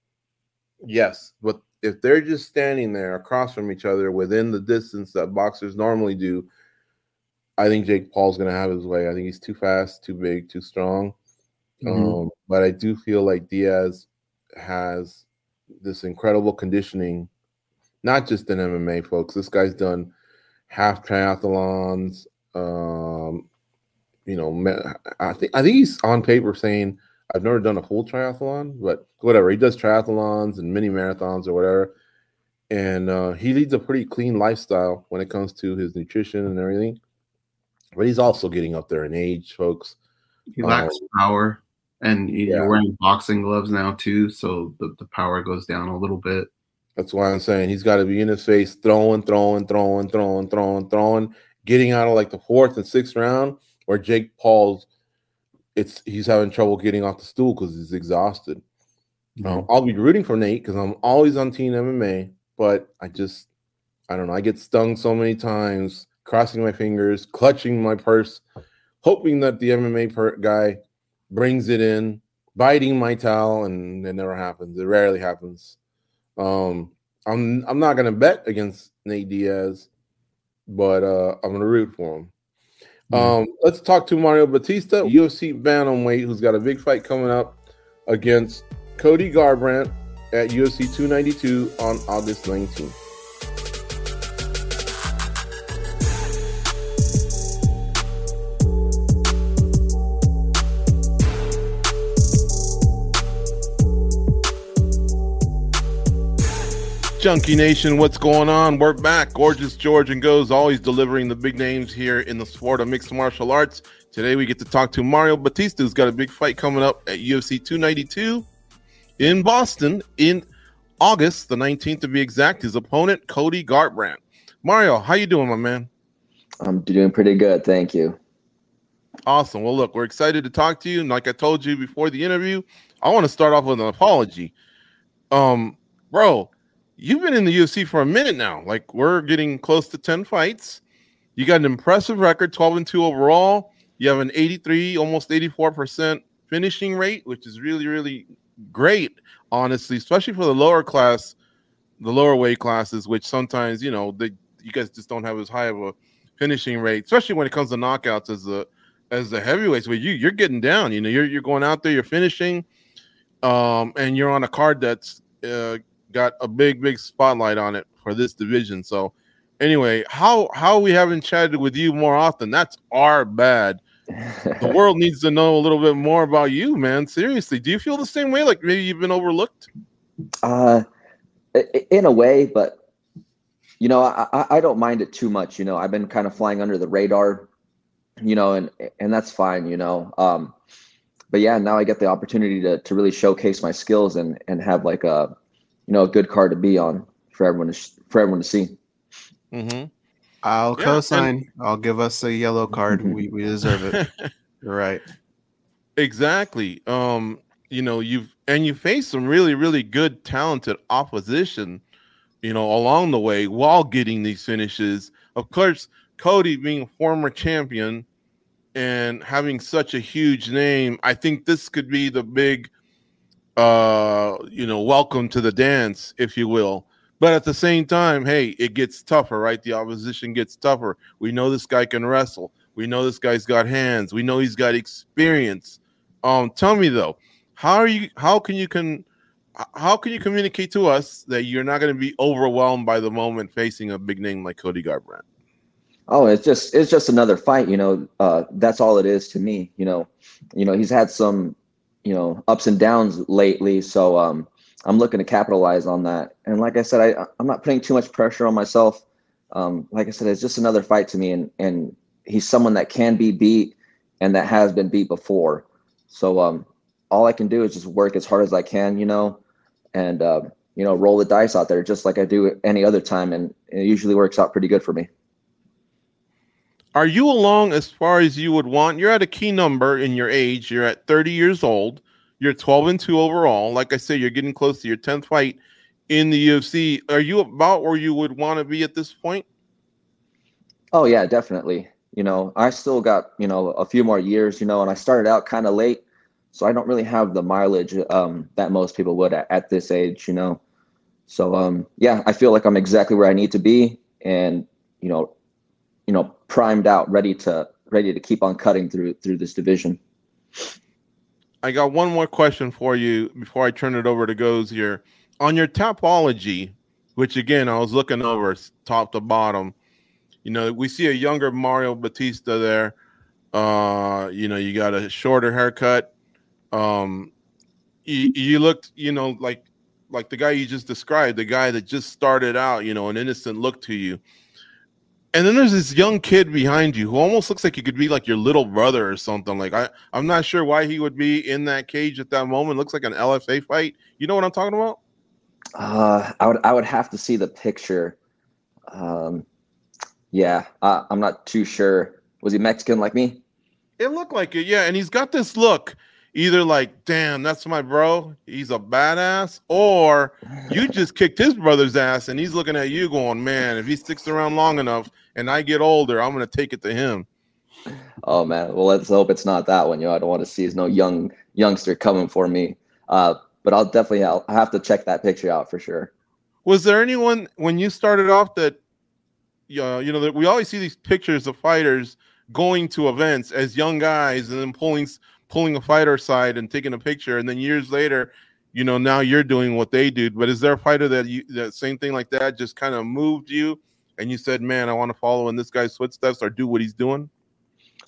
S3: Yes, but if they're just standing there across from each other within the distance that boxers normally do, I think Jake Paul's going to have his way. I think he's too fast, too big, too strong. Mm-hmm. Um, but I do feel like Diaz has this incredible conditioning, not just in MMA, folks. This guy's done half triathlons. Um, you know, I think I think he's on paper saying I've never done a full triathlon, but whatever. He does triathlons and mini marathons or whatever. And uh, he leads a pretty clean lifestyle when it comes to his nutrition and everything but he's also getting up there in age, folks.
S4: He lacks um, power, and you're wearing boxing gloves now too, so the, the power goes down a little bit.
S3: That's why I'm saying he's got to be in his face, throwing, throwing, throwing, throwing, throwing, throwing, getting out of like the fourth and sixth round, where Jake Paul's, it's he's having trouble getting off the stool because he's exhausted. Mm-hmm. Um, I'll be rooting for Nate because I'm always on Team MMA, but I just, I don't know, I get stung so many times crossing my fingers, clutching my purse, hoping that the MMA per- guy brings it in, biting my towel, and it never happens. It rarely happens. Um, I'm I'm not gonna bet against Nate Diaz, but uh, I'm gonna root for him. Um, let's talk to Mario Bautista, UFC bantamweight, who's got a big fight coming up against Cody Garbrandt at UFC 292 on August 19th. Junkie Nation, what's going on? We're back. Gorgeous George and Goes, always delivering the big names here in the sport of mixed martial arts. Today we get to talk to Mario Bautista, who's got a big fight coming up at UFC 292 in Boston in August the 19th to be exact. His opponent, Cody Garbrandt. Mario, how you doing, my man?
S5: I'm doing pretty good, thank you.
S3: Awesome. Well, look, we're excited to talk to you. And like I told you before the interview, I want to start off with an apology. Um, bro, you've been in the UFC for a minute now. Like we're getting close to 10 fights. You got an impressive record, 12 and 2 overall. You have an 83, almost 84% finishing rate, which is really, really great, honestly, especially for the lower class, the lower weight classes, which sometimes, you know, they you guys just don't have as high of a finishing rate, especially when it comes to knockouts as the as the heavyweights. But you you're getting down, you know, you're you're going out there, you're finishing, um, and you're on a card that's uh, got a big, big spotlight on it for this division. So, anyway, how how we haven't chatted with you more often? That's our bad. the world needs to know a little bit more about you, man. Seriously, do you feel the same way? Like maybe you've been overlooked?
S5: Uh, in a way, but you know, I, I don't mind it too much. You know, I've been kind of flying under the radar, you know, and and that's fine. You know, um, but yeah, now I get the opportunity to to really showcase my skills and and have like a you know a good card to be on for everyone to for everyone to see.
S4: Mm-hmm. I'll yeah, co-sign. And- I'll give us a yellow card. we we deserve it. You're right.
S3: Exactly. Um, you know, you've and you face some really, really good, talented opposition, you know, along the way while getting these finishes. Of course, Cody being a former champion and having such a huge name, I think this could be the big uh, you know, welcome to the dance, if you will. But at the same time, hey, it gets tougher, right? The opposition gets tougher. We know this guy can wrestle. We know this guy's got hands. We know he's got experience. Um, tell me though, how are you? How can you can? How can you communicate to us that you're not going to be overwhelmed by the moment facing a big name like Cody Garbrandt?
S5: Oh, it's just it's just another fight, you know. Uh, that's all it is to me, you know. You know, he's had some you know ups and downs lately. So um i'm looking to capitalize on that. And like i said i i'm not putting too much pressure on myself. Um like i said it's just another fight to me. And and he's someone that can be beat and that has been beat before. So um all i can do is just work as hard as i can you know and uh, you know roll the dice out there just like i do any other time. And it usually works out pretty good for me
S3: are you along as far as you would want? You're at a key number in your age. You're at 30 years old. You're 12 and 2 overall. Like I said, you're getting close to your 10th fight in the UFC. Are you about where you would want to be at this point?
S5: Oh yeah, definitely. You know, I still got, you know, a few more years, you know, and I started out kind of late, so I don't really have the mileage um, that most people would at, at this age, you know. So um yeah, I feel like I'm exactly where I need to be and, you know, you know, primed out, ready to ready to keep on cutting through through this division.
S3: I got one more question for you before I turn it over to Goes here. On your Tapology, which again I was looking over top to bottom, you know, we see a younger Mario Bautista there. Uh, you know, you got a shorter haircut. Um, you, you looked, you know, like like the guy you just described, the guy that just started out, you know, an innocent look to you and then there's this young kid behind you who almost looks like he could be like your little brother or something. Like I, I'm not sure why he would be in that cage at that moment. Looks like an LFA fight. You know what I'm talking about?
S5: Uh, I would, I would have to see the picture. Um, yeah, uh, I'm not too sure. Was he Mexican like me?
S3: It looked like it, yeah. And he's got this look either like, damn, that's my bro, he's a badass, or you just kicked his brother's ass and he's looking at you going, man, if he sticks around long enough and I get older, I'm gonna take it to him.
S5: Oh man, well let's hope it's not that one. You know, I don't want to see no young youngster coming for me. Uh, but I'll definitely I'll, have to check that picture out for sure.
S3: Was there anyone when you started off that, uh, you know, that we always see these pictures of fighters going to events as young guys and then pulling pulling a fighter aside and taking a picture, and then years later, you know, now you're doing what they do. But is there a fighter that you that same thing like that just kind of moved you, and you said, "Man, I want to follow in this guy's footsteps or do what he's doing"?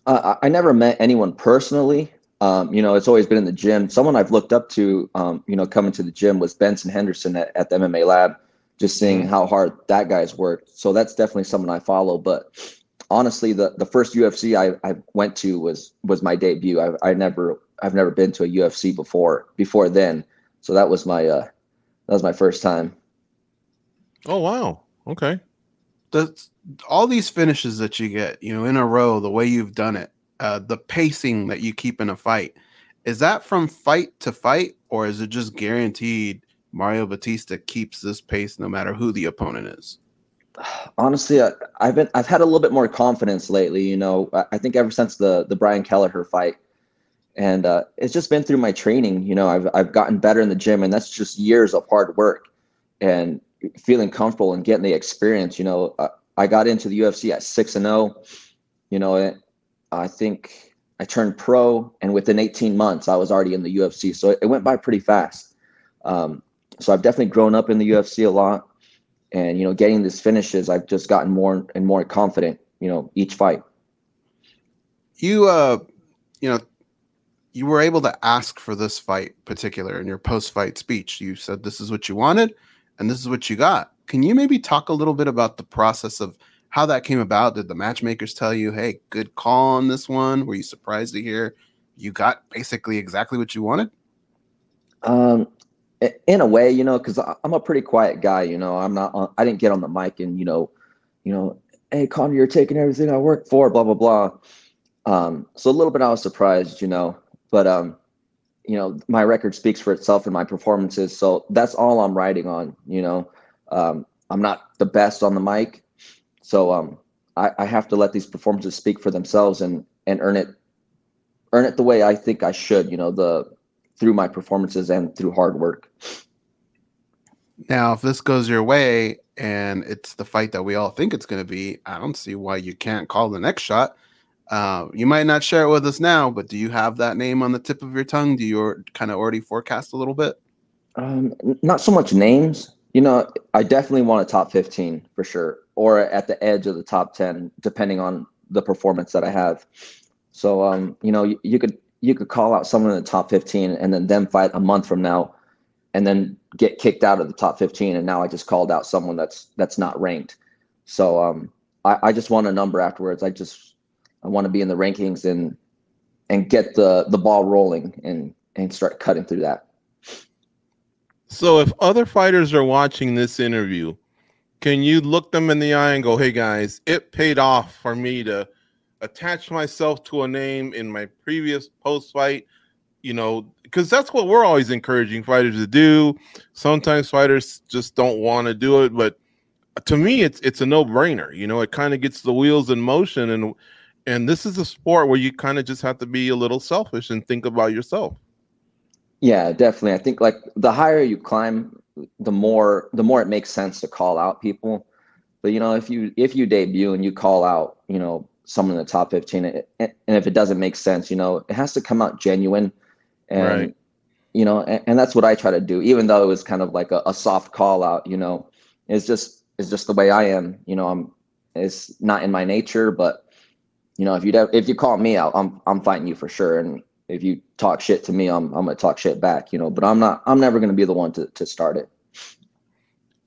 S5: Uh, I never met anyone personally. Um, you know, it's always been in the gym. Someone I've looked up to, um, you know, coming to the gym was Benson Henderson at, at the MMA Lab. Just seeing mm-hmm. how hard that guy's worked. So that's definitely someone I follow. But honestly, the the first UFC I, I went to was was my debut. I I never I've never been to a UFC before before then. So that was my uh that was my first time.
S3: Oh wow. Okay.
S4: The all these finishes that you get, you know, in a row, the way you've done it, uh, the pacing that you keep in a fight, is that from fight to fight, or is it just guaranteed Mario Bautista keeps this pace no matter who the opponent is?
S5: Honestly, I, have been I've had a little bit more confidence lately. You know, I, I think ever since the the Brian Kelleher fight, and uh, it's just been through my training. You know, I've I've gotten better in the gym, and that's just years of hard work and feeling comfortable and getting the experience. You know, I, I got into the UFC at six and zero. Oh. You know, I think I turned pro, and within 18 months, I was already in the UFC. So it, it went by pretty fast. Um, so I've definitely grown up in the UFC a lot and you know getting these finishes i've just gotten more and more confident you know each fight.
S4: You uh you know you were able to ask for this fight particular in your post-fight speech. You said this is what you wanted and this is what you got. Can you maybe talk a little bit about the process of how that came about? Did the matchmakers tell you hey good call on this one. Were you surprised to hear you got basically exactly what you wanted?
S5: Um in a way, you know, because I'm a pretty quiet guy. You know, I'm not. On, I didn't get on the mic and you know, you know, hey Conor, you're taking everything I work for, blah blah blah. Um, so a little bit I was surprised, you know, but um, you know, my record speaks for itself and my performances. So that's all I'm writing on. You know, um, I'm not the best on the mic, so um, I, I have to let these performances speak for themselves and and earn it, earn it the way I think I should. You know, the through my performances and through hard work.
S4: Now, if this goes your way and it's the fight that we all think it's going to be, I don't see why you can't call the next shot. Uh, you might not share it with us now, but do you have that name on the tip of your tongue? Do you kind of already forecast a little bit?
S5: Um, not so much names. You know, I definitely want a top 15 for sure, or at the edge of the top 10, depending on the performance that I have. So, um, you know, you, you could you could call out someone in the top 15 and then them fight a month from now and then get kicked out of the top 15 and now i just called out someone that's that's not ranked. So um i, I just want a number afterwards. I just i want to be in the rankings and and get the the ball rolling and and start cutting through that.
S3: So if other fighters are watching this interview can you look them in the eye and go hey guys it paid off for me to attach myself to a name in my previous post fight, you know, because that's what we're always encouraging fighters to do. Sometimes fighters just don't want to do it, but to me, it's it's a no brainer. You know, it kind of gets the wheels in motion, and and this is a sport where you kind of just have to be a little selfish and think about yourself.
S5: Yeah, definitely. I think like the higher you climb, the more the more it makes sense to call out people. But you know, if you if you debut and you call out, you know, someone in the top 15 and if it doesn't make sense you know it has to come out genuine. And right. you know and, and, that's what i try to do even though it was kind of like a, a, soft call out you know. It's just it's just the way i am you know i'm it's not in my nature but you know if you if you call me out i'm i'm fighting you for sure. And if you talk shit to me i'm i'm gonna talk shit back you know but i'm not i'm never gonna be the one to to start it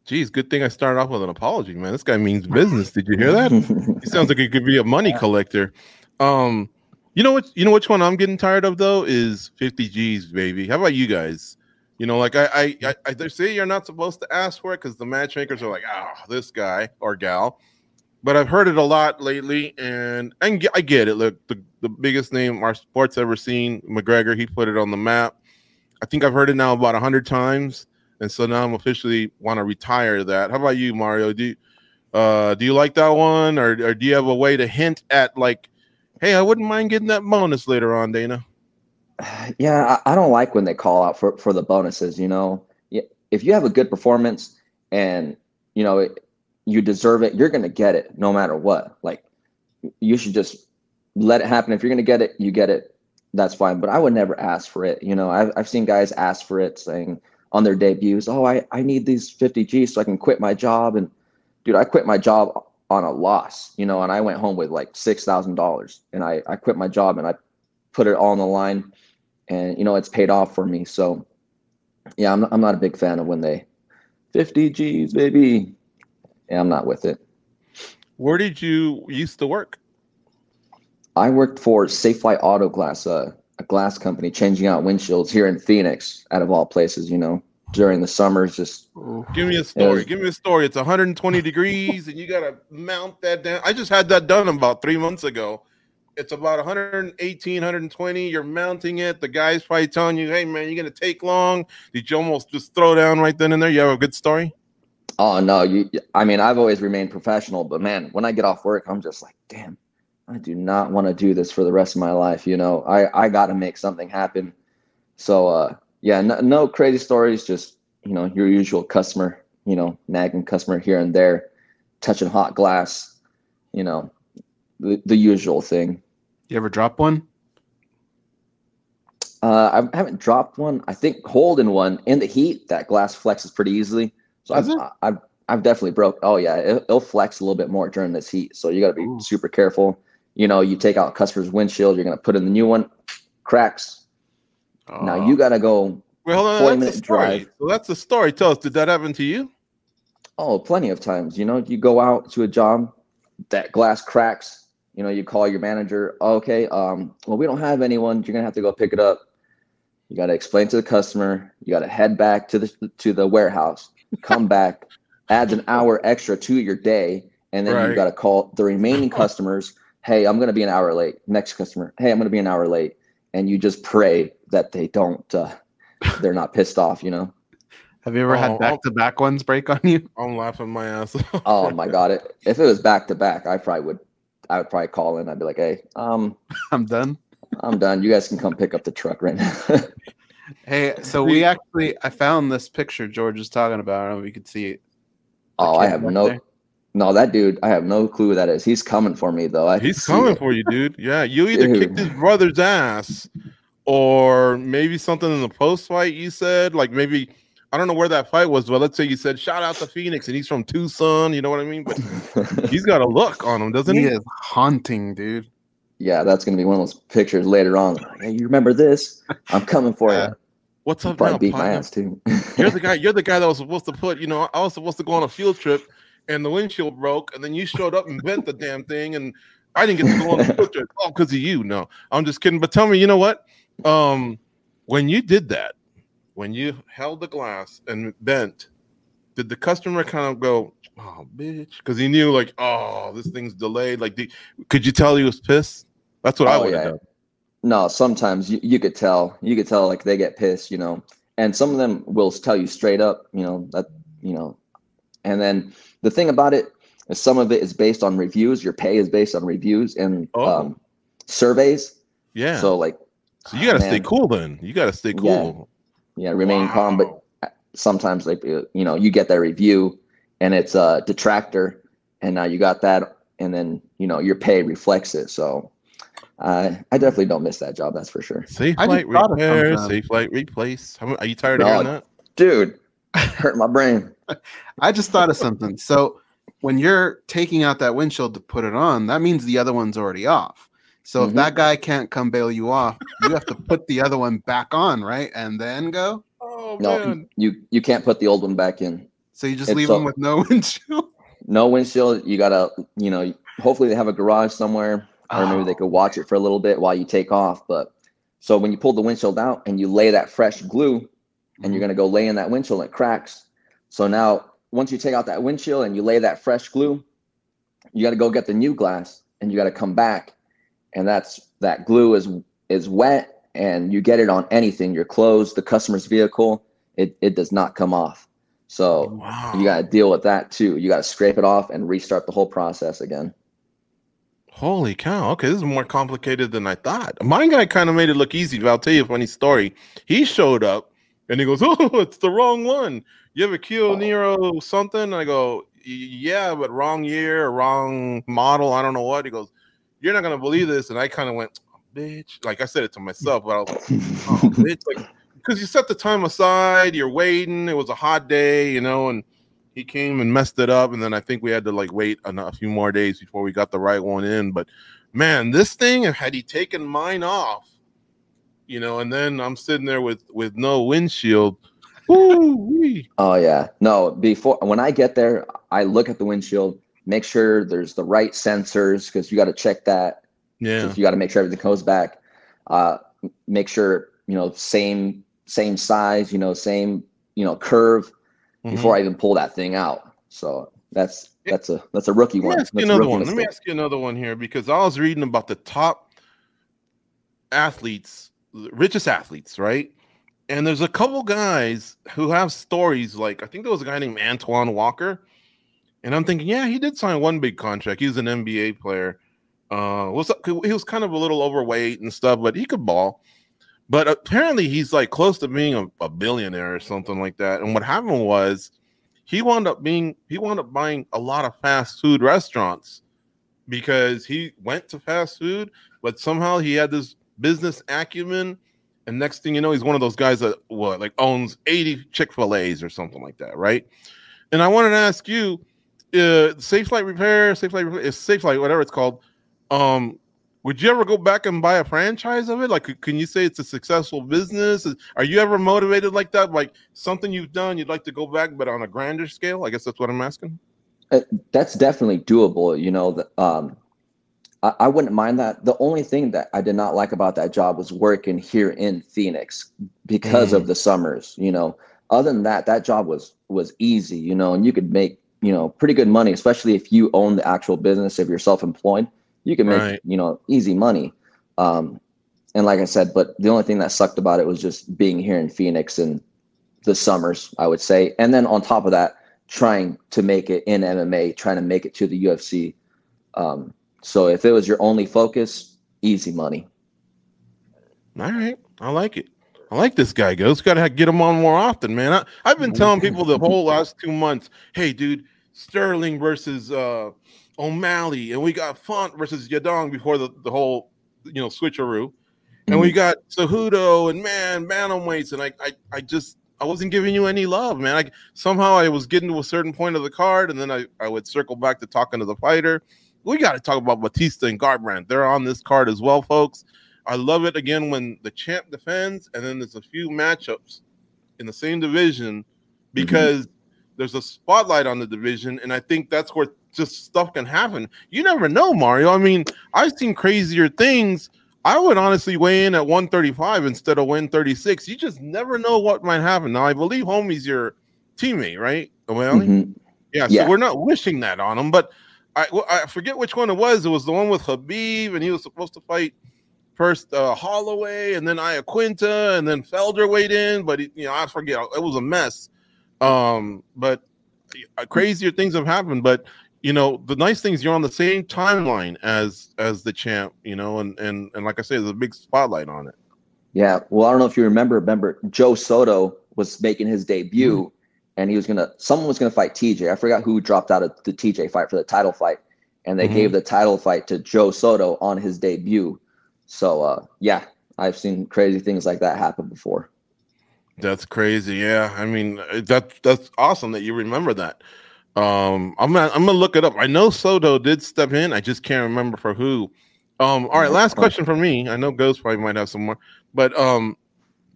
S3: Geez, good thing I started off with an apology, man. This guy means business. Did you hear that? he sounds like he could be a money collector. Um, you know what? You know which one I'm getting tired of though is 50 G's, baby. How about you guys? You know, like I, I, I, I they say you're not supposed to ask for it because the matchmakers are like, oh, this guy or gal. But I've heard it a lot lately, and and I get it. Look, the, the biggest name our sports ever seen, McGregor. He put it on the map. I think I've heard it now about a hundred times and so now I'm officially want to retire that. How about you, Mario? Do you, uh, do you like that one, or, or do you have a way to hint at like, hey, I wouldn't mind getting that bonus later on, Dana?
S5: Yeah, I, I don't like when they call out for for the bonuses. You know, if you have a good performance and you know it, you deserve it, you're gonna get it no matter what. Like, you should just let it happen. If you're gonna get it, you get it. That's fine. But I would never ask for it. You know, I've I've seen guys ask for it, saying on their debuts, "Oh, I I need these 50 G's so I can quit my job." And dude, I quit my job on a loss. You know, and I went home with like six thousand dollars, and I I quit my job and I put it all on the line, and you know it's paid off for me. So yeah, I'm not, I'm not a big fan of when they 50 G's, baby. Yeah, I'm not with it.
S3: Where did you used to work?
S5: I worked for Safelite Auto Glass, uh, a glass company, changing out windshields here in Phoenix, out of all places. You know, during the summers, just
S3: Give me a story. Give me a story. It's 120 degrees, and you gotta mount that down. I just had that done about three months ago. It's about 118, 120. You're mounting it. The guy's probably telling you, "Hey, man, you're gonna take long." Did you almost just throw down right then and there? You have a good story.
S5: oh no, you. I mean, I've always remained professional, but man, when I get off work, I'm just like, damn, I do not want to do this for the rest of my life. You know, I I got to make something happen. So uh, yeah, no, no crazy stories. Just you know, your usual customer, you know, nagging customer here and there, touching hot glass, you know, the, the usual thing.
S6: You ever drop one?
S5: Uh, I haven't dropped one. I think holding one in the heat, that glass flexes pretty easily. So I've, I've I've definitely broke. Oh yeah, it, it'll flex a little bit more during this heat. So you got to be
S6: Ooh.
S5: super careful. You know, you take out customer's windshield, you're gonna put in the new one, cracks. Now
S6: Oh.
S5: you got to go.
S3: Well, hold on.
S5: 40
S3: That's the
S5: minute drive.
S3: So that's the story. Tell us, did that happen to you?
S5: Oh, plenty of times. You know, you go out to a job, that glass cracks. You know, you call your manager. Okay, um, well, we don't have anyone. You're gonna have to go pick it up. You got to explain to the customer. You got to head back to the to the warehouse. Come back, adds an hour extra to your day, and then
S3: Right.
S5: you got to call the remaining customers. Hey, I'm gonna be an hour late. Next customer. Hey, I'm gonna be an hour late, and you just pray that they don't. Uh, they're not pissed off. You know.
S6: Have you ever
S3: Oh,
S6: had back to back ones break on you?
S3: I'm laughing my ass off.
S5: Oh my god! It, if it was back to back, I probably would. I would probably call in. I'd be like, "Hey, um,
S6: I'm done.
S5: I'm done. You guys can come pick up the truck right now."
S6: Hey, so we actually I found this picture George is talking about. I don't know if you could see it.
S5: oh, I have
S6: up
S5: no.
S6: there.
S5: No, that dude. I have no clue who that is. He's coming for me though. I
S3: He's coming
S5: it.
S3: for you, dude. Yeah, you either
S5: Dude.
S3: kicked his brother's ass, or maybe something in the post fight. You said like maybe I don't know where that fight was, but let's say you said shout out to Phoenix, and he's from Tucson. You know what I mean? But he's got a look on him, doesn't
S6: He
S3: he?
S6: is haunting, dude.
S5: yeah, that's gonna be one of those pictures later on. Like, hey, you remember this? I'm coming for
S6: Yeah.
S5: you.
S3: What's up now,
S5: beat my ass too.
S3: You're the guy. You're the guy that was supposed to put. You know, I was supposed to go on a field trip, and the windshield broke, and then you showed up and bent the damn thing, and I didn't get to go on the trip. Oh, because of you. No, I'm just kidding. But tell me, you know what? Um, when you did that, when you held the glass and bent, did the customer kind of go, "Oh, bitch," because he knew, like, "Oh, this thing's delayed." Like, the, could you tell he was pissed? That's what I
S5: Oh,
S3: would have
S5: yeah.
S3: done.
S5: No, sometimes you, you could tell. You could tell like they get pissed, you know. And some of them will tell you straight up, you know, that you know. And then the thing about it is some of it is based on reviews. Your pay is based on reviews and
S3: Oh.
S5: um, surveys.
S3: Yeah. So,
S5: like, So
S3: you got to
S5: oh,
S3: stay cool then. You got to stay cool.
S5: yeah, remain calm, but sometimes like uh, you know, you get that review and it's a detractor and now you got that and then, you know, your pay reflects it. So I I definitely don't miss that job, that's for sure.
S3: Safe
S6: I just
S3: light
S6: thought of
S3: repair,
S6: something.
S3: safe light replace. How, are you tired of
S5: No,
S3: hearing that?
S5: Dude, hurt my brain.
S6: I just thought of something. So when you're taking out that windshield to put it on, that means the other one's already off. So if
S5: Mhm.
S6: that guy can't come bail you off, you have to put the other one back on, right? And then go.
S3: Oh
S5: No,
S3: man.
S5: you you can't put the old one back in.
S6: So you just
S5: It's
S6: leave them with no windshield.
S5: No windshield. You gotta, you know, hopefully they have a garage somewhere, or maybe they
S6: Oh.
S5: could watch it for a little bit while you take off. But so when you pull the windshield out and you lay that fresh glue, and you're mm-hmm. gonna go lay in that windshield, and it cracks. So now once you take out that windshield and you lay that fresh glue, you got to go get the new glass, and you got to come back, and that's that glue is is wet, and you get it on anything, your clothes, the customer's vehicle, it it does not come off. So
S3: Wow.
S5: you got to deal with that too. You got to scrape it off and restart the whole process again.
S3: Holy cow. Okay, this is more complicated than I thought. My guy kind of made it look easy, but I'll tell you a funny story. He showed up and he goes, Oh, it's the wrong one. You have a Kia Niro something? And I go, Yeah, but wrong year, wrong model. I don't know what. He goes, you're not gonna believe this, and I kind of went, bitch. Like I said it to myself, but I was like, oh, bitch, like because you set the time aside, you're waiting. It was a hot day, you know, and he came and messed it up, and then I think we had to like wait a, a few more days before we got the right one in. But man, this thing had he taken mine off, you know, and then I'm sitting there with with no windshield. Ooh-wee.
S5: Oh yeah. No, before when I get there, I look at the windshield, make sure there's the right sensors because you got to check that.
S3: Yeah.
S5: You got to make sure everything goes back. Uh, make sure you know same same size, you know, same you know curve before
S3: Mhm.
S5: I even pull that thing out. So that's that's a that's a rookie
S3: Let me
S5: one.
S3: ask you another one. Let me ask you another one here because I was reading about the top athletes, richest athletes, right? And there's a couple guys who have stories like I think there was a guy named Antoine Walker, and I'm thinking, yeah, he did sign one big contract. He was an NBA player. Uh, was he was kind of a little overweight and stuff, but he could ball. But apparently, he's like close to being a, a billionaire or something like that. And what happened was, he wound up being he wound up buying a lot of fast food restaurants because he went to fast food, but somehow he had this business acumen. And next thing you know, he's one of those guys that what like owns 80 Chick-fil-A's or something like that, right? And I wanted to ask you, uh, Safelite Repair, Safelite, Repair- Safelite, whatever it's called. Um, would you ever go back and buy a franchise of it? Like, can you say it's a successful business? Are you ever motivated like that? Like something you've done, you'd like to go back, but on a grander scale? I guess that's what I'm asking.
S5: Uh, that's definitely doable. You know, the, um, I, I wouldn't mind that. The only thing that I did not like about that job was working here in Phoenix because of the summers. You know, other than that, that job was was easy. You know, and you could make you know pretty good money, especially if you own the actual business. If you're self-employed, you can make
S3: Right.
S5: you know easy money. Um, and like I said, but the only thing that sucked about it was just being here in Phoenix and the summers, I would say. And then on top of that, trying to make it in MMA, trying to make it to the UFC. Um, so if it was your only focus, easy money.
S3: All right, I like it. I like this guy. Goes got to get him on more often, man. I, I've been telling people the whole last two months, hey, dude, Sterling versus uh, O'Malley, and we got Font versus Yadong before the, the whole you know switcheroo, and we got Cejudo and man bantamweights, and I, I I just I wasn't giving you any love, man. I somehow I was getting to a certain point of the card, and then I I would circle back to talking to the fighter. We got to talk about Bautista and Garbrandt. They're on this card as well, folks. I love it again when the champ defends, and then there's a few matchups in the same division because there's a spotlight on the division, and I think that's where just stuff can happen. You never know, Mario. I mean, I've seen crazier things. I would honestly weigh in at 135 instead of 136. You just never know what might happen. Now, I believe homie's your teammate, right? Well,
S5: Mhm.
S3: yeah,
S5: Yeah.
S3: so we're not wishing that on him, but I well, I forget which one it was. It was the one with Khabib, and he was supposed to fight first uh, Holloway, and then Iaquinta, and then Felder weighed in, but he, you know I forget. It was a mess. Um, but uh, crazier things have happened. But you know the nice thing is you're on the same timeline as as the champ. You know, and and and like I said, there's a big spotlight on it.
S5: Yeah. Well, I don't know if you remember. Remember, Joe Soto was making his debut,
S3: Mm-hmm.
S5: And he was gonna. Someone was gonna fight TJ. I forgot who dropped out of the TJ fight for the title fight, and they
S3: Mhm.
S5: gave the title fight to Joe Soto on his debut. So, uh, yeah, I've seen crazy things like that happen before.
S3: That's crazy. Yeah, I mean uh, that that's awesome that you remember that. Um, I'm gonna I'm gonna look it up. I know Soto did step in. I just can't remember for who. Um, all right, last question for me. I know Ghost probably might have some more, but um,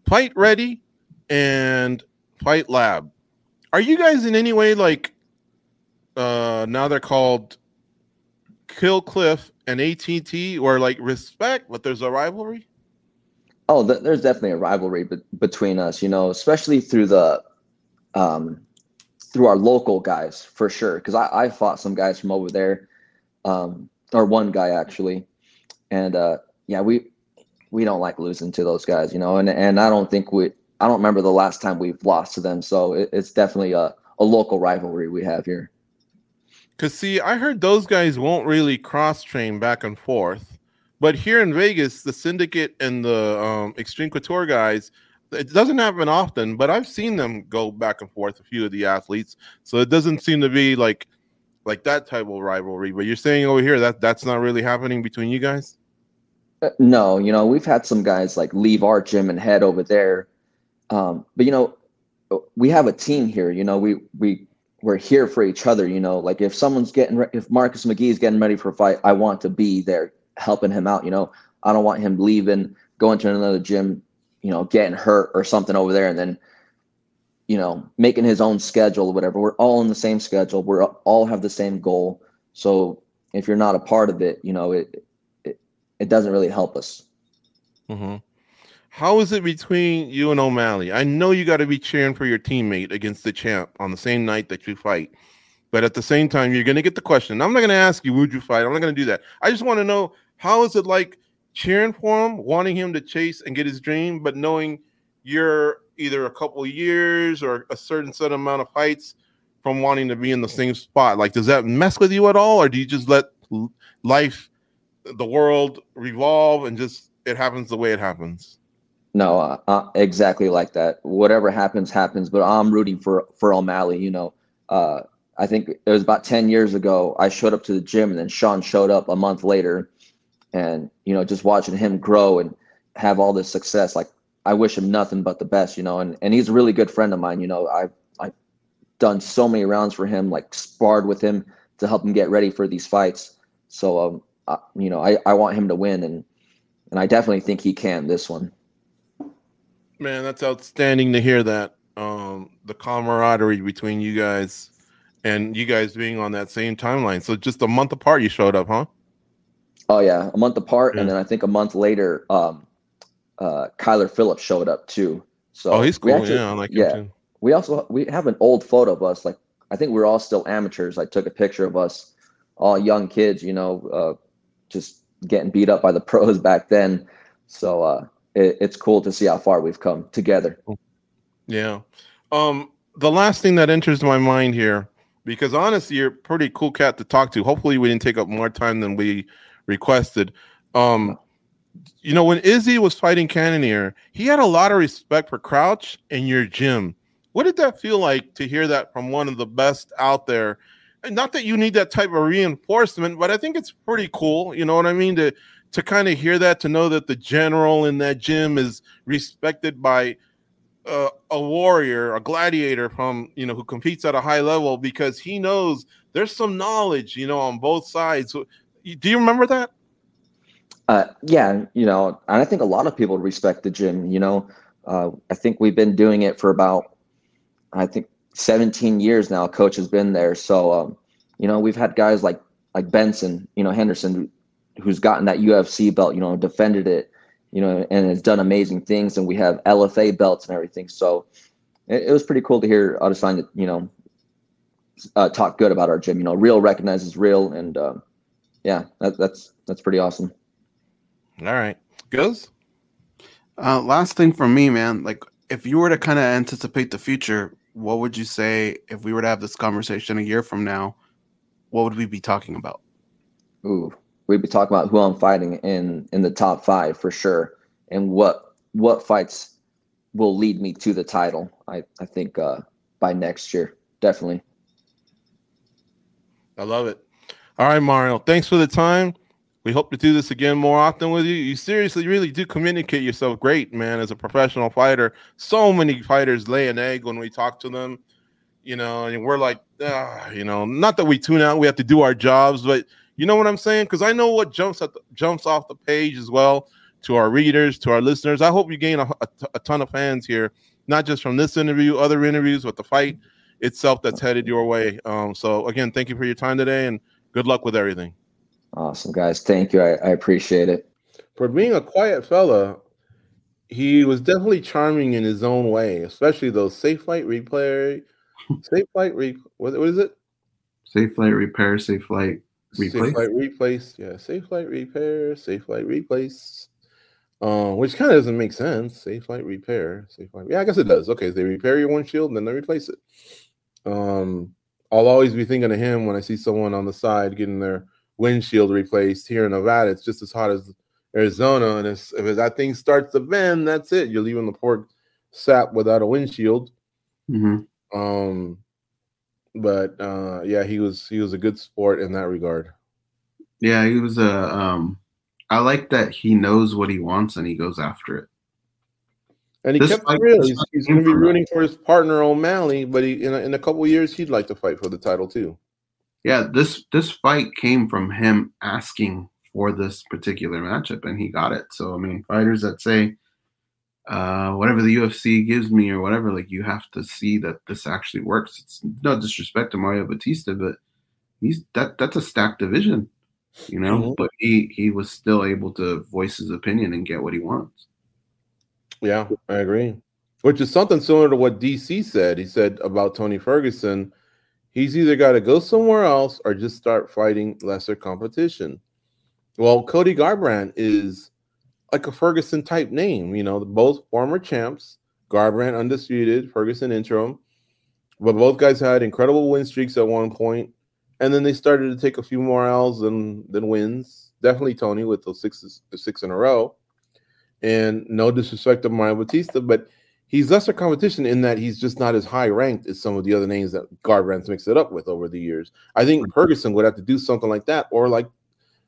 S3: Fight Ready and Fight Lab. Are you guys in any way like? Uh, now they're called Kill Cliff and ATT, or like respect, but there's a rivalry.
S5: Oh, th- there's definitely a rivalry be- between us, you know, especially through the, um, through our local guys for sure. Because I, I fought some guys from over there, um, or one guy actually, and uh, yeah, we we don't like losing to those guys, you know, and and I don't think we, I don't remember the last time we've lost to them. So it, it's definitely a, a local rivalry we have here.
S3: Cause see, I heard those guys won't really cross train back and forth, but here in Vegas, the syndicate and the um, extreme couture guys, it doesn't happen often. But I've seen them go back and forth. A few of the athletes, so it doesn't seem to be like like that type of rivalry. But you're saying over here that that's not really happening between you guys.
S5: Uh, no, you know, we've had some guys like leave our gym and head over there. Um, but you know, we have a team here. You know, we we we're here for each other. You know, like if someone's getting re- if Marcus McGhee is getting ready for a fight, I want to be there helping him out. You know, I don't want him leaving, going to another gym, you know, getting hurt or something over there, and then you know making his own schedule or whatever. We're all in the same schedule. We're all have the same goal. So if you're not a part of it, you know, it it, it doesn't really help us.
S3: Mm-hmm. How is it between you and O'Malley? I know you got to be cheering for your teammate against the champ on the same night that you fight, but at the same time, you're going to get the question. I'm not going to ask you, would you fight? I'm not going to do that. I just want to know how is it like cheering for him, wanting him to chase and get his dream, but knowing you're either a couple years or a certain set amount of fights from wanting to be in the same spot? Like, does that mess with you at all, or do you just let life, the world revolve and just it happens the way it happens?
S5: No, uh, uh, exactly like that. Whatever happens, happens. But I'm rooting for for O'Malley. You know, uh, I think it was about ten years ago. I showed up to the gym, and then Sean showed up a month later, and you know, just watching him grow and have all this success. Like I wish him nothing but the best. You know, and and he's a really good friend of mine. You know, I've I've done so many rounds for him, like sparred with him to help him get ready for these fights. So, um, I, you know, I I want him to win, and and I definitely think he can this one.
S3: Man, that's outstanding to hear that. Um, the camaraderie between you guys and you guys being on that same timeline. So just a month apart, you showed up, huh?
S5: Oh yeah, a month apart, yeah. and then I think a month later, um, uh, Kyler Phillips showed up too. So
S3: oh, he's cool. Actually, yeah, I like yeah.
S5: We also we have an old photo of us. Like I think we are all still amateurs. I took a picture of us, all young kids. You know, uh, just getting beat up by the pros back then. So uh, it, it's cool to see how far we've come together.
S3: Yeah. Um, the last thing that enters my mind here, because honestly, you're a pretty cool cat to talk to. Hopefully, we didn't take up more time than we requested. Um, you know, when Izzy was fighting Cannonier, he had a lot of respect for Crouch in your gym. What did that feel like to hear that from one of the best out there? And not that you need that type of reinforcement, but I think it's pretty cool. You know what I mean? To to kind of hear that, to know that the general in that gym is respected by uh, a warrior, a gladiator from you know who competes at a high level because he knows there's some knowledge, you know, on both sides. Do you remember that?
S5: Uh, yeah, you know, and I think a lot of people respect the gym. You know, uh, I think we've been doing it for about, I think, 17 years now. Coach has been there, so um, you know, we've had guys like like Benson, you know, Henderson, who's gotten that UFC belt, you know, defended it, you know, and has done amazing things. And we have LFA belts and everything. So it, it was pretty cool to hear Adesanya, you know, uh, talk good about our gym. You know, real recognizes real, and uh, yeah, that, that's that's pretty awesome.
S3: All right, goes.
S6: Uh, last thing for me, man. Like, if you were to kind of anticipate the future, what would you say if we were to have this conversation a year from now? What would we be talking about?
S5: Ooh, we'd be talking about who I'm fighting in in the top five for sure, and what what fights will lead me to the title. I I think uh, by next year, definitely.
S3: I love it. All right, Mario. Thanks for the time. We hope to do this again more often with you. You seriously really do communicate yourself great, man, as a professional fighter. So many fighters lay an egg when we talk to them, you know, and we're like, ah, you know, not that we tune out, we have to do our jobs, but you know what I'm saying? Because I know what jumps at the, jumps off the page as well to our readers, to our listeners. I hope you gain a, a, a ton of fans here, not just from this interview, other interviews, but the fight itself that's headed your way. Um, so again, thank you for your time today, and good luck with everything.
S5: Awesome, guys. Thank you. I, I appreciate it.
S3: For being a quiet fella, he was definitely charming in his own way, especially those Safelite replay, Safelite re. What, what is it?
S4: Safelite repair, Safelite
S3: Replace? Safelite replace. Yeah, Safelite repair, Safelite replace. Um, which kind of doesn't make sense. Safelite repair, Safelite. Yeah, I guess it does. Okay, so they repair your windshield and then they replace it. Um, I'll always be thinking of him when I see someone on the side getting their windshield replaced here in Nevada. It's just as hot as Arizona, and if that thing starts to bend, that's it. You're leaving the port sap without a windshield.
S4: Mm-hmm.
S3: Um, but uh, yeah, he was he was a good sport in that regard.
S4: Yeah, he was a. Um, I like that he knows what he wants and he goes after it.
S3: And he
S4: This
S3: kept it real. He's, he's going to be rooting for his partner O'Malley, but he in a, in a couple years he'd like to fight for the title too.
S4: Yeah, this this fight came from him asking for this particular matchup, and he got it. So I mean, fighters that say uh, whatever the UFC gives me or whatever, like you have to see that this actually works. It's no disrespect to Mario Bautista, but he's that that's a stacked division, you know.
S3: Mhm.
S4: But he he was still able to voice his opinion and get what he wants.
S3: Yeah, I agree. Which is something similar to what DC said. He said about Tony Ferguson, he's either got to go somewhere else or just start fighting lesser competition. Well, Cody Garbrandt is like a Ferguson type name, you know, both former champs, Garbrandt undisputed, Ferguson interim. But both guys had incredible win streaks at one point, and then they started to take a few more L's than than wins. Definitely Tony with those six six in a row. And no disrespect to Mario Bautista, but he's lesser competition in that he's just not as high ranked as some of the other names that Garbrandt's mixed it up with over the years. I think Ferguson would have to do something like that, or like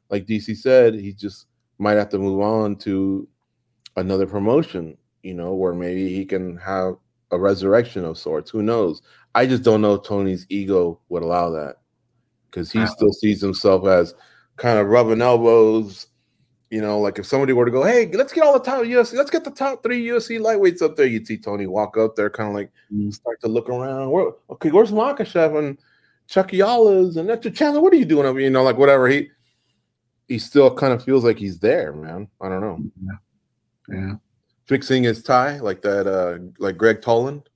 S3: like DC said, he just might have to move on to another promotion, you know, where maybe he can have a resurrection of sorts. Who knows? I just don't know if Tony's ego would allow that because he
S4: Yeah.
S3: still sees himself as kind of rubbing elbows. You know, like if somebody were to go, hey, let's get all the top UFC, let's get the top three UFC lightweights up there. You'd see Tony walk up there, kind of like
S4: Mm.
S3: start to look around. Where, okay, where's Makhachev and Chucky Olives and Chandler? What are you doing here? You know, like whatever. He he still kind of feels like he's there, man. I don't know.
S4: Yeah. yeah.
S3: Fixing his tie like that, uh, like Greg Toland,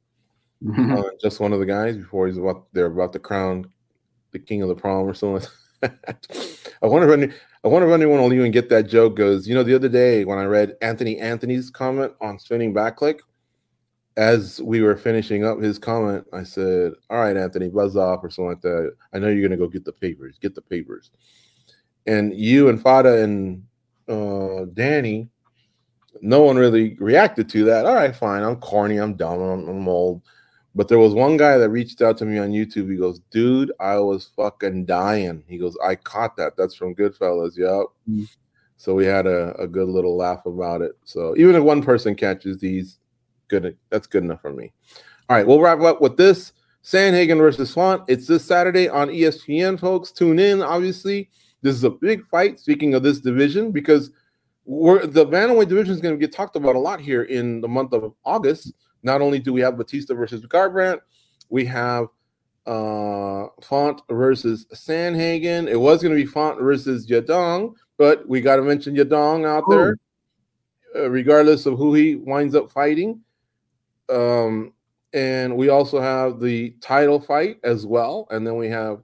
S3: uh, just one of the guys before he's about they're about to crown the king of the prom or something. Like that. I wonder if any, I wonder if anyone will even get that joke. Goes, you know, the other day when I read Anthony Anthony's comment on Spinning Back Clique, as we were finishing up his comment, I said, "All right, Anthony, buzz off or something like that. I know you're gonna go get the papers. Get the papers." And you and Fada and uh, Danny, no one really reacted to that. All right, fine. I'm corny. I'm dumb. I'm, I'm old. But there was one guy that reached out to me on YouTube. He goes, "Dude, I was fucking dying." He goes, "I caught that. That's from Goodfellas." Yep.
S4: Mm.
S3: So we had a, a good little laugh about it. So even if one person catches these, good. That's good enough for me. All right, we'll wrap up with this: Sandhagen versus Font. It's this Saturday on ESPN, folks. Tune in. Obviously, this is a big fight. Speaking of this division, because we're the bantamweight division is going to get talked about a lot here in the month of August. Not only do we have Bautista versus Garbrandt, we have uh Font versus Sandhagen. It was going to be Font versus Yadong, but we got to mention Yadong out there, uh, regardless of who he winds up fighting. Um, and we also have the title fight as well. And then we have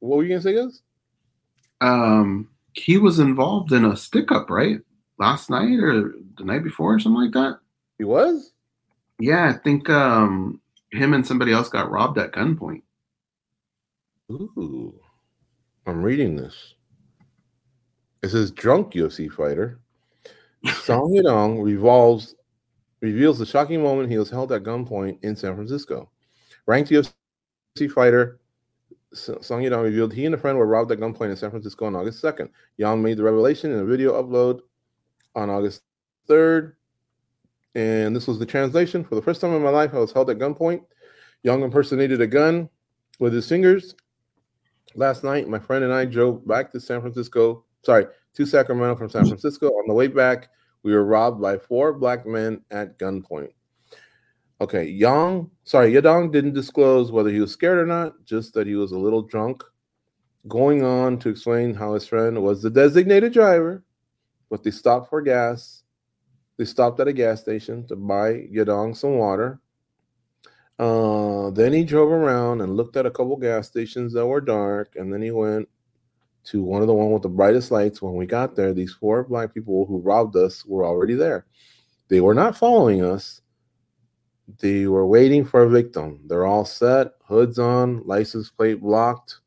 S3: what were you gonna say, guys?
S4: Um, he was involved in a stick up, right? Last night or the night before, or something like that.
S3: He was.
S4: Yeah, I think um, him and somebody else got robbed at gunpoint.
S3: Ooh, I'm reading this. It says drunk UFC fighter. Song Yadong revolves reveals the shocking moment he was held at gunpoint in San Francisco. Ranked UFC fighter Song Yadong revealed he and a friend were robbed at gunpoint in San Francisco on August 2nd. Yang made the revelation in a video upload on August 3rd. And this was the translation. For the first time in my life, I was held at gunpoint. Young impersonated a gun with his fingers. Last night, my friend and I drove back to San Francisco, sorry, to Sacramento from San Francisco. On the way back, we were robbed by four black men at gunpoint. Okay, Yang, sorry, Yadong didn't disclose whether he was scared or not, just that he was a little drunk. Going on to explain how his friend was the designated driver, but they stopped for gas. They stopped at a gas station to buy Yadong some water. Uh, then he drove around and looked at a couple gas stations that were dark, and then he went to one of the one with the brightest lights. When we got there, these four black people who robbed us were already there. They were not following us. They were waiting for a victim. They're all set, hoods on, license plate blocked.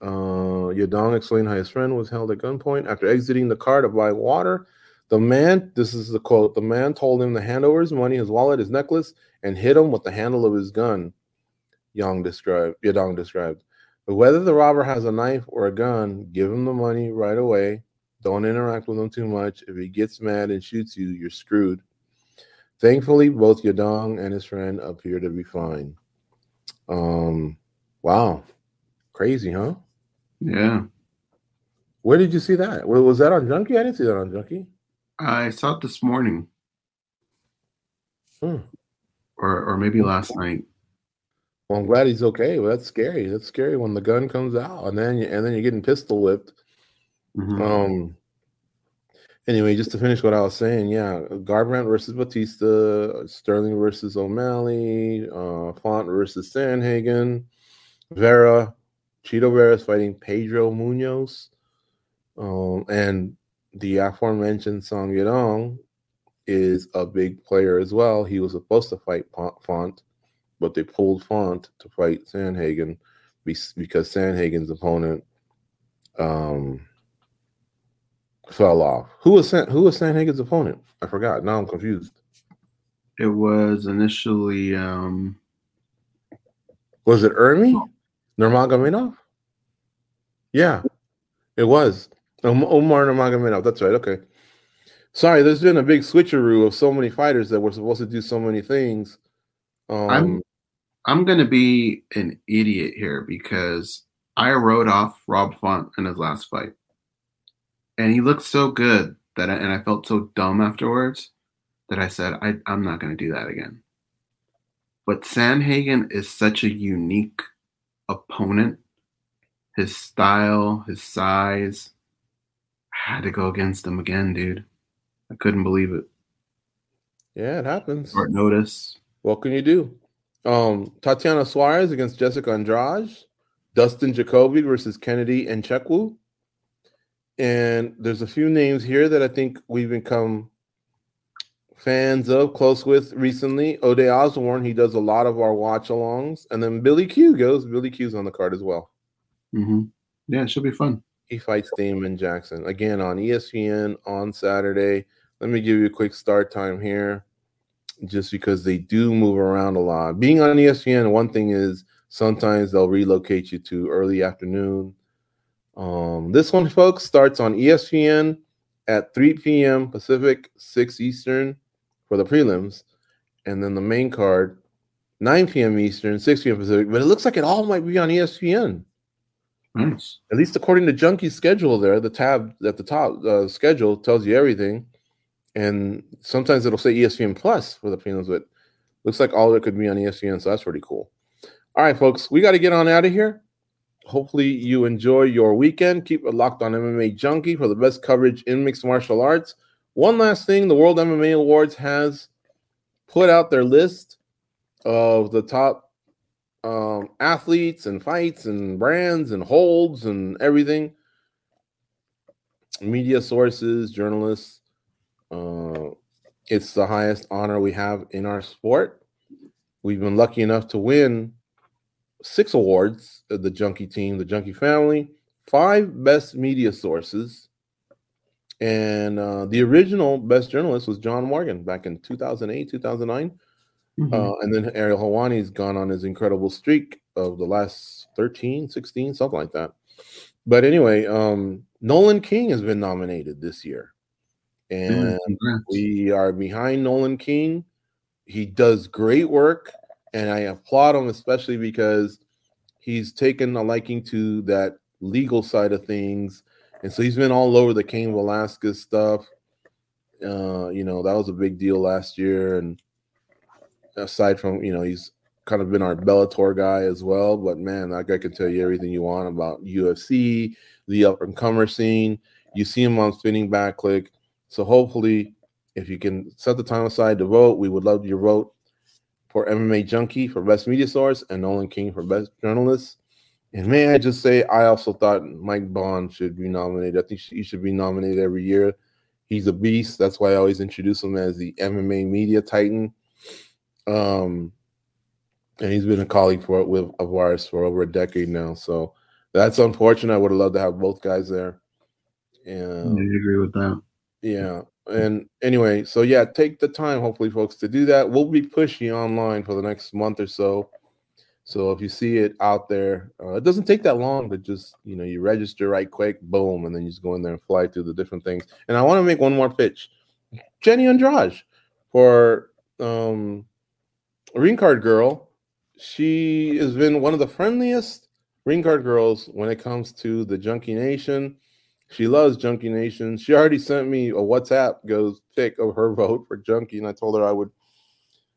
S3: Uh, Yadong explained how his friend was held at gunpoint after exiting the car to buy water. The man, this is the quote, the man told him to hand over his money, his wallet, his necklace, and hit him with the handle of his gun. Young described. Yadong described. But whether the robber has a knife or a gun, give him the money right away. Don't interact with him too much. If he gets mad and shoots you, you're screwed. Thankfully, both Yadong and his friend appear to be fine. Um, wow, crazy, huh?
S4: Yeah.
S3: Where did you see that? Was that on Junkie? I didn't see that on Junkie.
S4: I saw it this morning
S3: Hmm.
S4: or or maybe last night.
S3: Well, I'm glad he's okay. Well, that's scary. That's scary when the gun comes out, and then you, and then you're getting pistol whipped.
S4: Mhm.
S3: Um. Anyway, just to finish what I was saying, yeah, Garbrandt versus Bautista, Sterling versus O'Malley, uh, Font versus Sandhagen, Vera, Chito Vera is fighting Pedro Munhoz, um, and the aforementioned Song Yadong is a big player as well. He was supposed to fight Font, but they pulled Font to fight Sandhagen because Sandhagen's opponent um, fell off. Who was San- who was Sandhagen's opponent? I forgot. Now I'm confused.
S4: It was initially um
S3: Was it Ermi Nurmagomedov? Yeah, it was Om- Umar Nurmagomedov. That's right. Okay. Sorry, there's been a big switcheroo of so many fighters that were supposed to do so many things. Um,
S4: I'm I'm gonna be an idiot here because I wrote off Rob Font in his last fight, and he looked so good that I, and I felt so dumb afterwards that I said I, I'm not gonna do that again. But Sandhagen is such a unique opponent. His style, his size, I had to go against him again, dude. I couldn't believe it.
S3: yeah, it happens.
S4: Short notice.
S3: What can you do? Um, Tatiana Suarez against Jessica Andrade, Dustin Jacoby versus Kennedy Nzechukwu. And there's a few names here that I think we've become fans of, close with recently. Ode Osbourne, he does a lot of our watch alongs. And then Billy Q goes. Billy Q's on the card as well.
S4: hmm Yeah, it should be fun.
S3: He fights Damon Jackson again on ESPN on Saturday. Let me give you a quick start time here, just because they do move around a lot. Being on ESPN, one thing is sometimes they'll relocate you to early afternoon. Um, this one, folks, starts on ESPN at 3 p.m. Pacific, 6 Eastern for the prelims, and then the main card 9 p.m. Eastern, 6 p.m. Pacific. But it looks like it all might be on ESPN
S4: Nice.
S3: at least according to Junkie's schedule there, the tab at the top uh, schedule tells you everything. And sometimes it'll say ESPN Plus for the prelims, but looks like all of it could be on ESPN, so that's pretty cool. All right, folks, we got to get on out of here. Hopefully, you enjoy your weekend. Keep it locked on MMA Junkie for the best coverage in mixed martial arts. One last thing the World MMA Awards has put out their list of the top um, athletes and fights and brands and holds and everything. Media sources, journalists. Uh, it's the highest honor we have in our sport. We've been lucky enough to win six awards the Junkie team, the Junkie family, five best media sources. And uh, the original best journalist was John Morgan back in 2008, 2009.
S4: Mhm.
S3: Uh, and then Ariel Helwani's gone on his incredible streak of the last 13, 16, something like that. But anyway, um, Nolan King has been nominated this year. And
S4: Congrats.
S3: we are behind Nolan King. He does great work, and I applaud him, especially because he's taken a liking to that legal side of things. And so he's been all over the Cain Velasquez stuff. Uh, you know, that was a big deal last year. And aside from, you know, he's kind of been our Bellator guy as well. But man, that guy can tell you everything you want about UFC, the up and comer scene. You see him on Spinning Back Clique. So hopefully, if you can set the time aside to vote, we would love your vote for MMA Junkie for best media source and Nolan King for best journalist. And may I just say, I also thought Mike Bohn should be nominated. I think he should be nominated every year. He's a beast. That's why I always introduce him as the MMA media titan. Um, and he's been a colleague for with of ours for over a decade now. So that's unfortunate. I would have loved to have both guys there. And
S4: I agree with that.
S3: yeah. And anyway, so yeah, take the time, hopefully, folks, to do that. We'll be pushing online for the next month or so So if you see it out there, uh, it doesn't take that long to just you know you register right quick, boom, and then you just go in there and fly through the different things. And I want to make one more pitch, Jenny Andrade for um, Green Card Girl. She has been one of the friendliest Ring Card girls when it comes to the Junkie Nation. She loves Junkie Nation. She already sent me a WhatsApp goes pick of her vote for Junkie, and I told her I would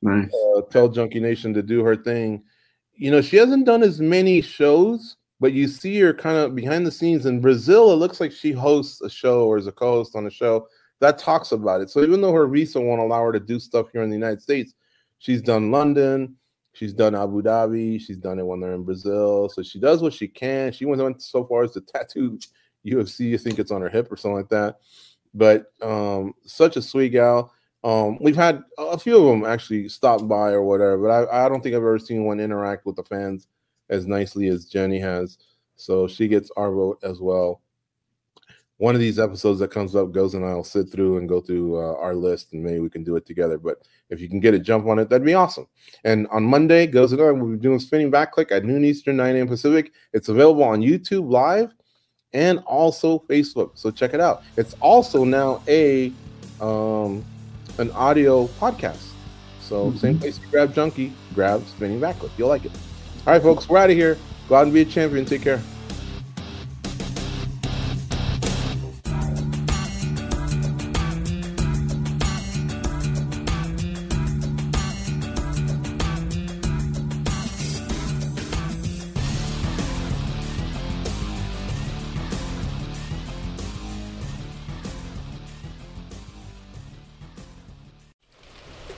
S4: Nice.
S3: uh, tell Junkie Nation to do her thing. You know, she hasn't done as many shows, but you see her kind of behind the scenes in Brazil. It looks like she hosts a show or is a co-host on a show that talks about it. So even though her visa won't allow her to do stuff here in the United States, she's done London, she's done Abu Dhabi, she's done it when they're in Brazil. So she does what she can. She went went so far as to tattoo UFC. I think it's on her hip or something like that. But um, such a sweet gal. Um, we've had a few of them actually stop by or whatever, but I, I don't think I've ever seen one interact with the fans as nicely as Jenny has. So she gets our vote as well. One of these episodes that comes up, goes and I'll sit through and go through uh, our list, and maybe we can do it together. But if you can get a jump on it, that'd be awesome. And on Monday, goes and I will be doing Spinning Back Clique at noon Eastern, 9 a.m. Pacific. It's available on YouTube Live and also Facebook. So check it out. It's also now a um, an audio podcast. So same place you grab Junkie, grab Spinning Back Clique. You'll like it. All right, folks, we're out of here. Go out and be a champion. Take care.